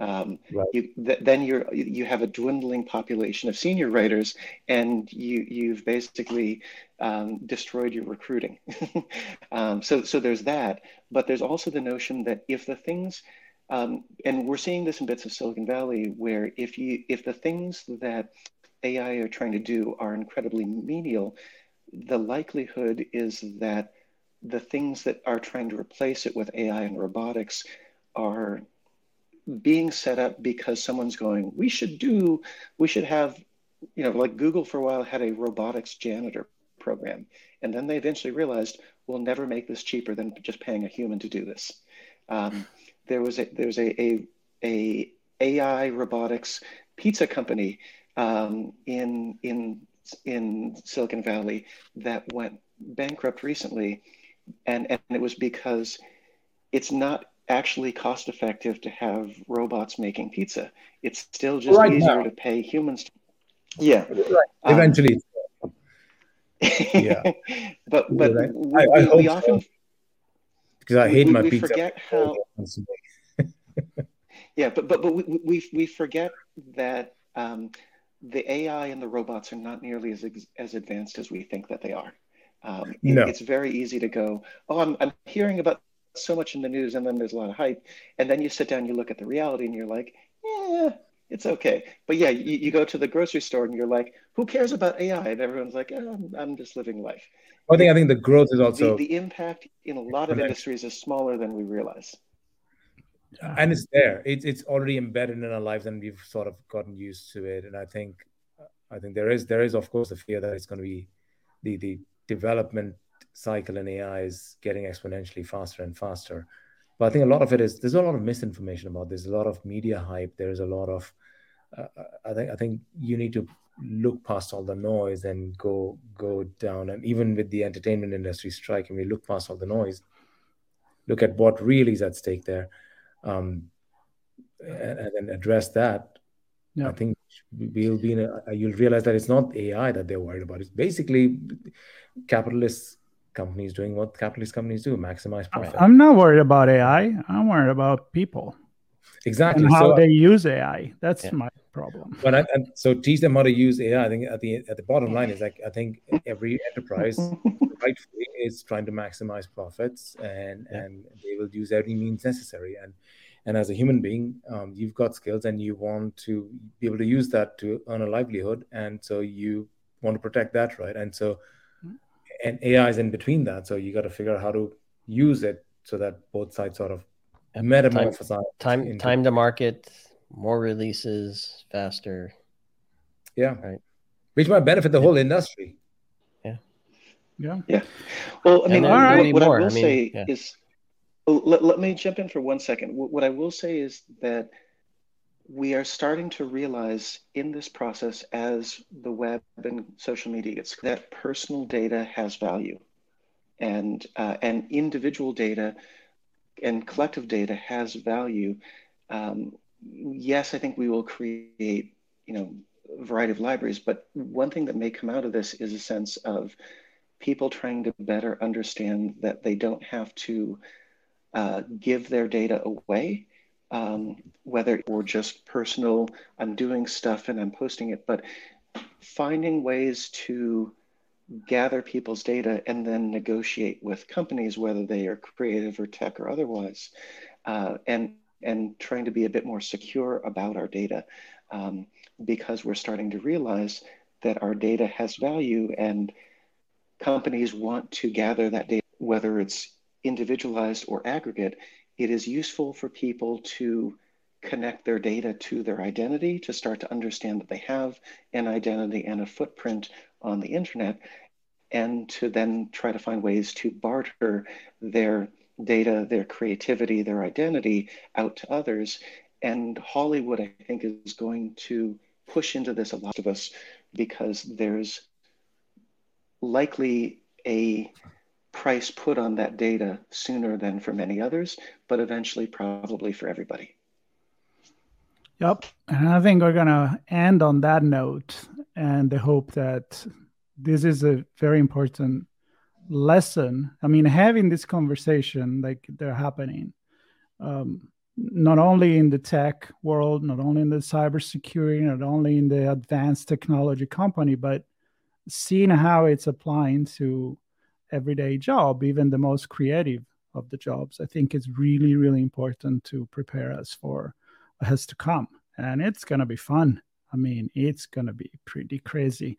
Um, right. you, th- then you you have a dwindling population of senior writers, and you you've basically um, destroyed your recruiting. um, so so there's that, but there's also the notion that if the things um, and we're seeing this in bits of Silicon Valley, where if you if the things that AI are trying to do are incredibly menial, the likelihood is that the things that are trying to replace it with AI and robotics are being set up because someone's going, we should do, we should have, you know, like Google for a while had a robotics janitor program. And then they eventually realized we'll never make this cheaper than just paying a human to do this. Um, there was a there's a, a, a AI robotics pizza company um, in in in Silicon Valley that went bankrupt recently, and and it was because it's not actually cost effective to have robots making pizza. It's still just right easier now. to pay humans. To... Yeah, right. Um, eventually. Yeah, but but right. we, I, I we often because I hate we, my we pizza. Forget how. yeah, but but but we, we we forget that um, the AI and the robots are not nearly as as advanced as we think that they are. Um, no. It's very easy to go, oh, I'm, I'm hearing about so much in the news and then there's a lot of hype and then you sit down you look at the reality and you're like yeah it's okay. But yeah you, you go to the grocery store and you're like who cares about ai and everyone's like oh, I'm, I'm just living life. I think i think the growth is also the, the impact in a lot of industries is smaller than we realize. And it's there. It's, it's already embedded in our lives and we've sort of gotten used to it. And i think i think there is there is of course the fear that it's going to be the the development cycle in AI is getting exponentially faster and faster. But I think a lot of it is there's a lot of misinformation about this. A lot of media hype. There's a lot of uh, I think I think you need to look past all the noise and go go down. And even with the entertainment industry strike, and we look past all the noise. Look at what really is at stake there, um, and, and then address that. Yeah. I think we'll be in a, you'll realize that it's not AI that they're worried about. It's basically capitalists companies doing what capitalist companies do maximize profit i'm not worried about ai i'm worried about people exactly and how so, they use AI. That's Yeah. my problem. But I, and so teach them how to use AI. I think at the at the bottom line is like I think every enterprise rightfully is trying to maximize profits and Yeah. and they will use every means necessary. And and as a human being, um, you've got skills and you want to be able to use that to earn a livelihood. And so you want to protect that, right? And so and AI is in between that. So you got to figure out how to use it so that both sides sort of Yep. metamorphosize Time into- time to market, more releases, faster. Yeah. Right. Which might benefit the whole industry. Yeah. Yeah. Yeah. Well, I mean, then what, there'll what I will I mean, say yeah. is, oh, let, let me jump in for one second. What, what I will say is that we are starting to realize in this process as the web and social media gets that personal data has value. And uh, and individual data and collective data has value. Um, yes i think we will create you know a variety of libraries but one thing that may come out of this is a sense of people trying to better understand that they don't have to uh, give their data away um, whether or just personal, I'm doing stuff and I'm posting it, but finding ways to gather people's data and then negotiate with companies, whether they are creative or tech or otherwise, uh, and and trying to be a bit more secure about our data, um, because we're starting to realize that our data has value and companies want to gather that data, whether it's individualized or aggregate, it is useful for people to connect their data to their identity to start to understand that they have an identity and a footprint on the internet and to then try to find ways to barter their data their creativity their identity out to others. And hollywood i think is going to push into this a lot of us because there's likely a price put on that data sooner than for many others, but eventually probably for everybody. Yep. And I think we're going to end on that note and the hope that this is a very important lesson. I mean, having this conversation like they're happening, um, not only in the tech world, not only in the cybersecurity, not only in the advanced technology company, but seeing how it's applying to everyday job, even the most creative of the jobs, I think is really, really important to prepare us for what has to come. And it's gonna be fun. I mean, it's gonna be pretty crazy.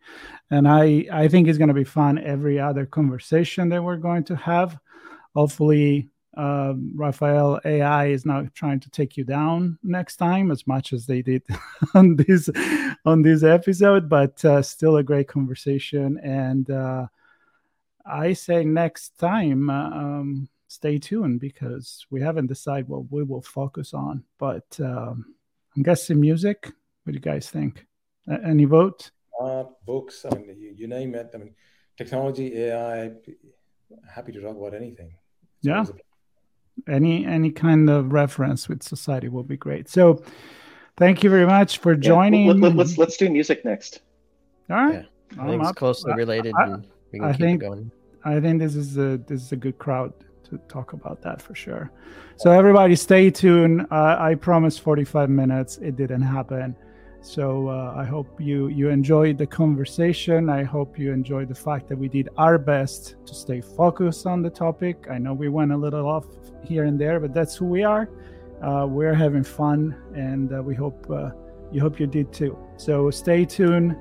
And I I think it's gonna be fun every other conversation that we're going to have. Hopefully um, Rafael AI is not trying to take you down next time as much as they did on this on this episode, but uh, still a great conversation. And uh, I say next time, uh, um, stay tuned because we haven't decided what we will focus on. But um, I'm guessing music. What do you guys think? Uh, any vote? Uh, books, I mean, you, you name it. I mean, technology, AI, happy to talk about anything. It's Yeah. always Any any kind of reference with society will be great. So, thank you very much for Yeah, joining. Let, let, let's let's do music next. All right. Yeah. I I'm think it's up. closely I- related, I- and we can I keep think- it going. I think this is a this is a good crowd to talk about that for sure. So everybody, stay tuned. Uh, I promised 45 minutes. It didn't happen. So uh, I hope you you enjoyed the conversation. I hope you enjoyed the fact that we did our best to stay focused on the topic. I know we went a little off here and there, but that's who we are. Uh, we're having fun, and uh, we hope uh, you hope you did too. So stay tuned.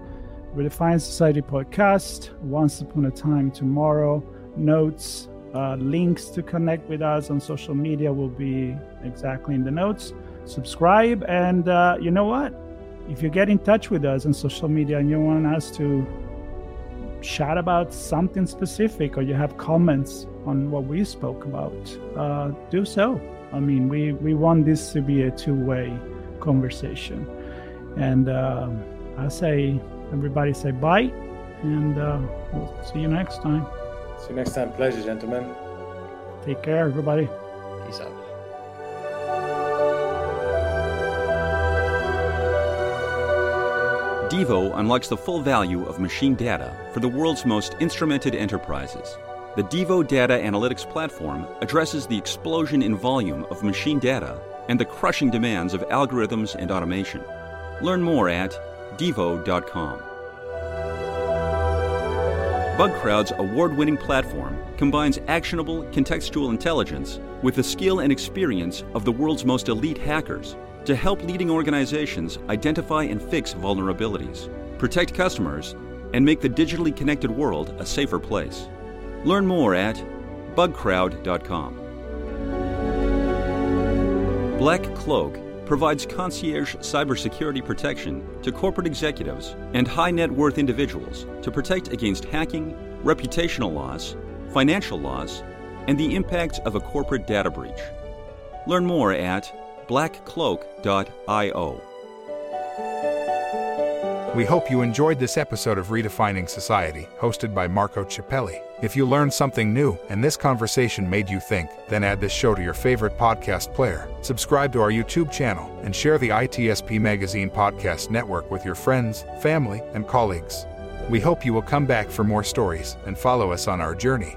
Redefine Society podcast, Once Upon a Time Tomorrow, notes, uh, links to connect with us on social media will be exactly in the notes. Subscribe, and uh, you know what? If you get in touch with us on social media and you want us to chat about something specific or you have comments on what we spoke about, uh, do so. I mean, we, we want this to be a two way conversation. And um I say, everybody say bye, and uh, we'll see you next time. See you next time. Pleasure, gentlemen. Take care, everybody. Peace out. Devo unlocks the full value of machine data for the world's most instrumented enterprises. The Devo Data Analytics Platform addresses the explosion in volume of machine data and the crushing demands of algorithms and automation. Learn more at devo.com. BugCrowd's award winning platform combines actionable contextual intelligence with the skill and experience of the world's most elite hackers to help leading organizations identify and fix vulnerabilities, protect customers, and make the digitally connected world a safer place. Learn more at bugcrowd.com. Black Cloak provides concierge cybersecurity protection to corporate executives and high net worth individuals to protect against hacking, reputational loss, financial loss, and the impacts of a corporate data breach. Learn more at blackcloak.io. We hope you enjoyed this episode of Redefining Society, hosted by Marco Ciappelli. If you learned something new and this conversation made you think, then add this show to your favorite podcast player, subscribe to our YouTube channel, and share the ITSP Magazine podcast network with your friends, family, and colleagues. We hope you will come back for more stories and follow us on our journey.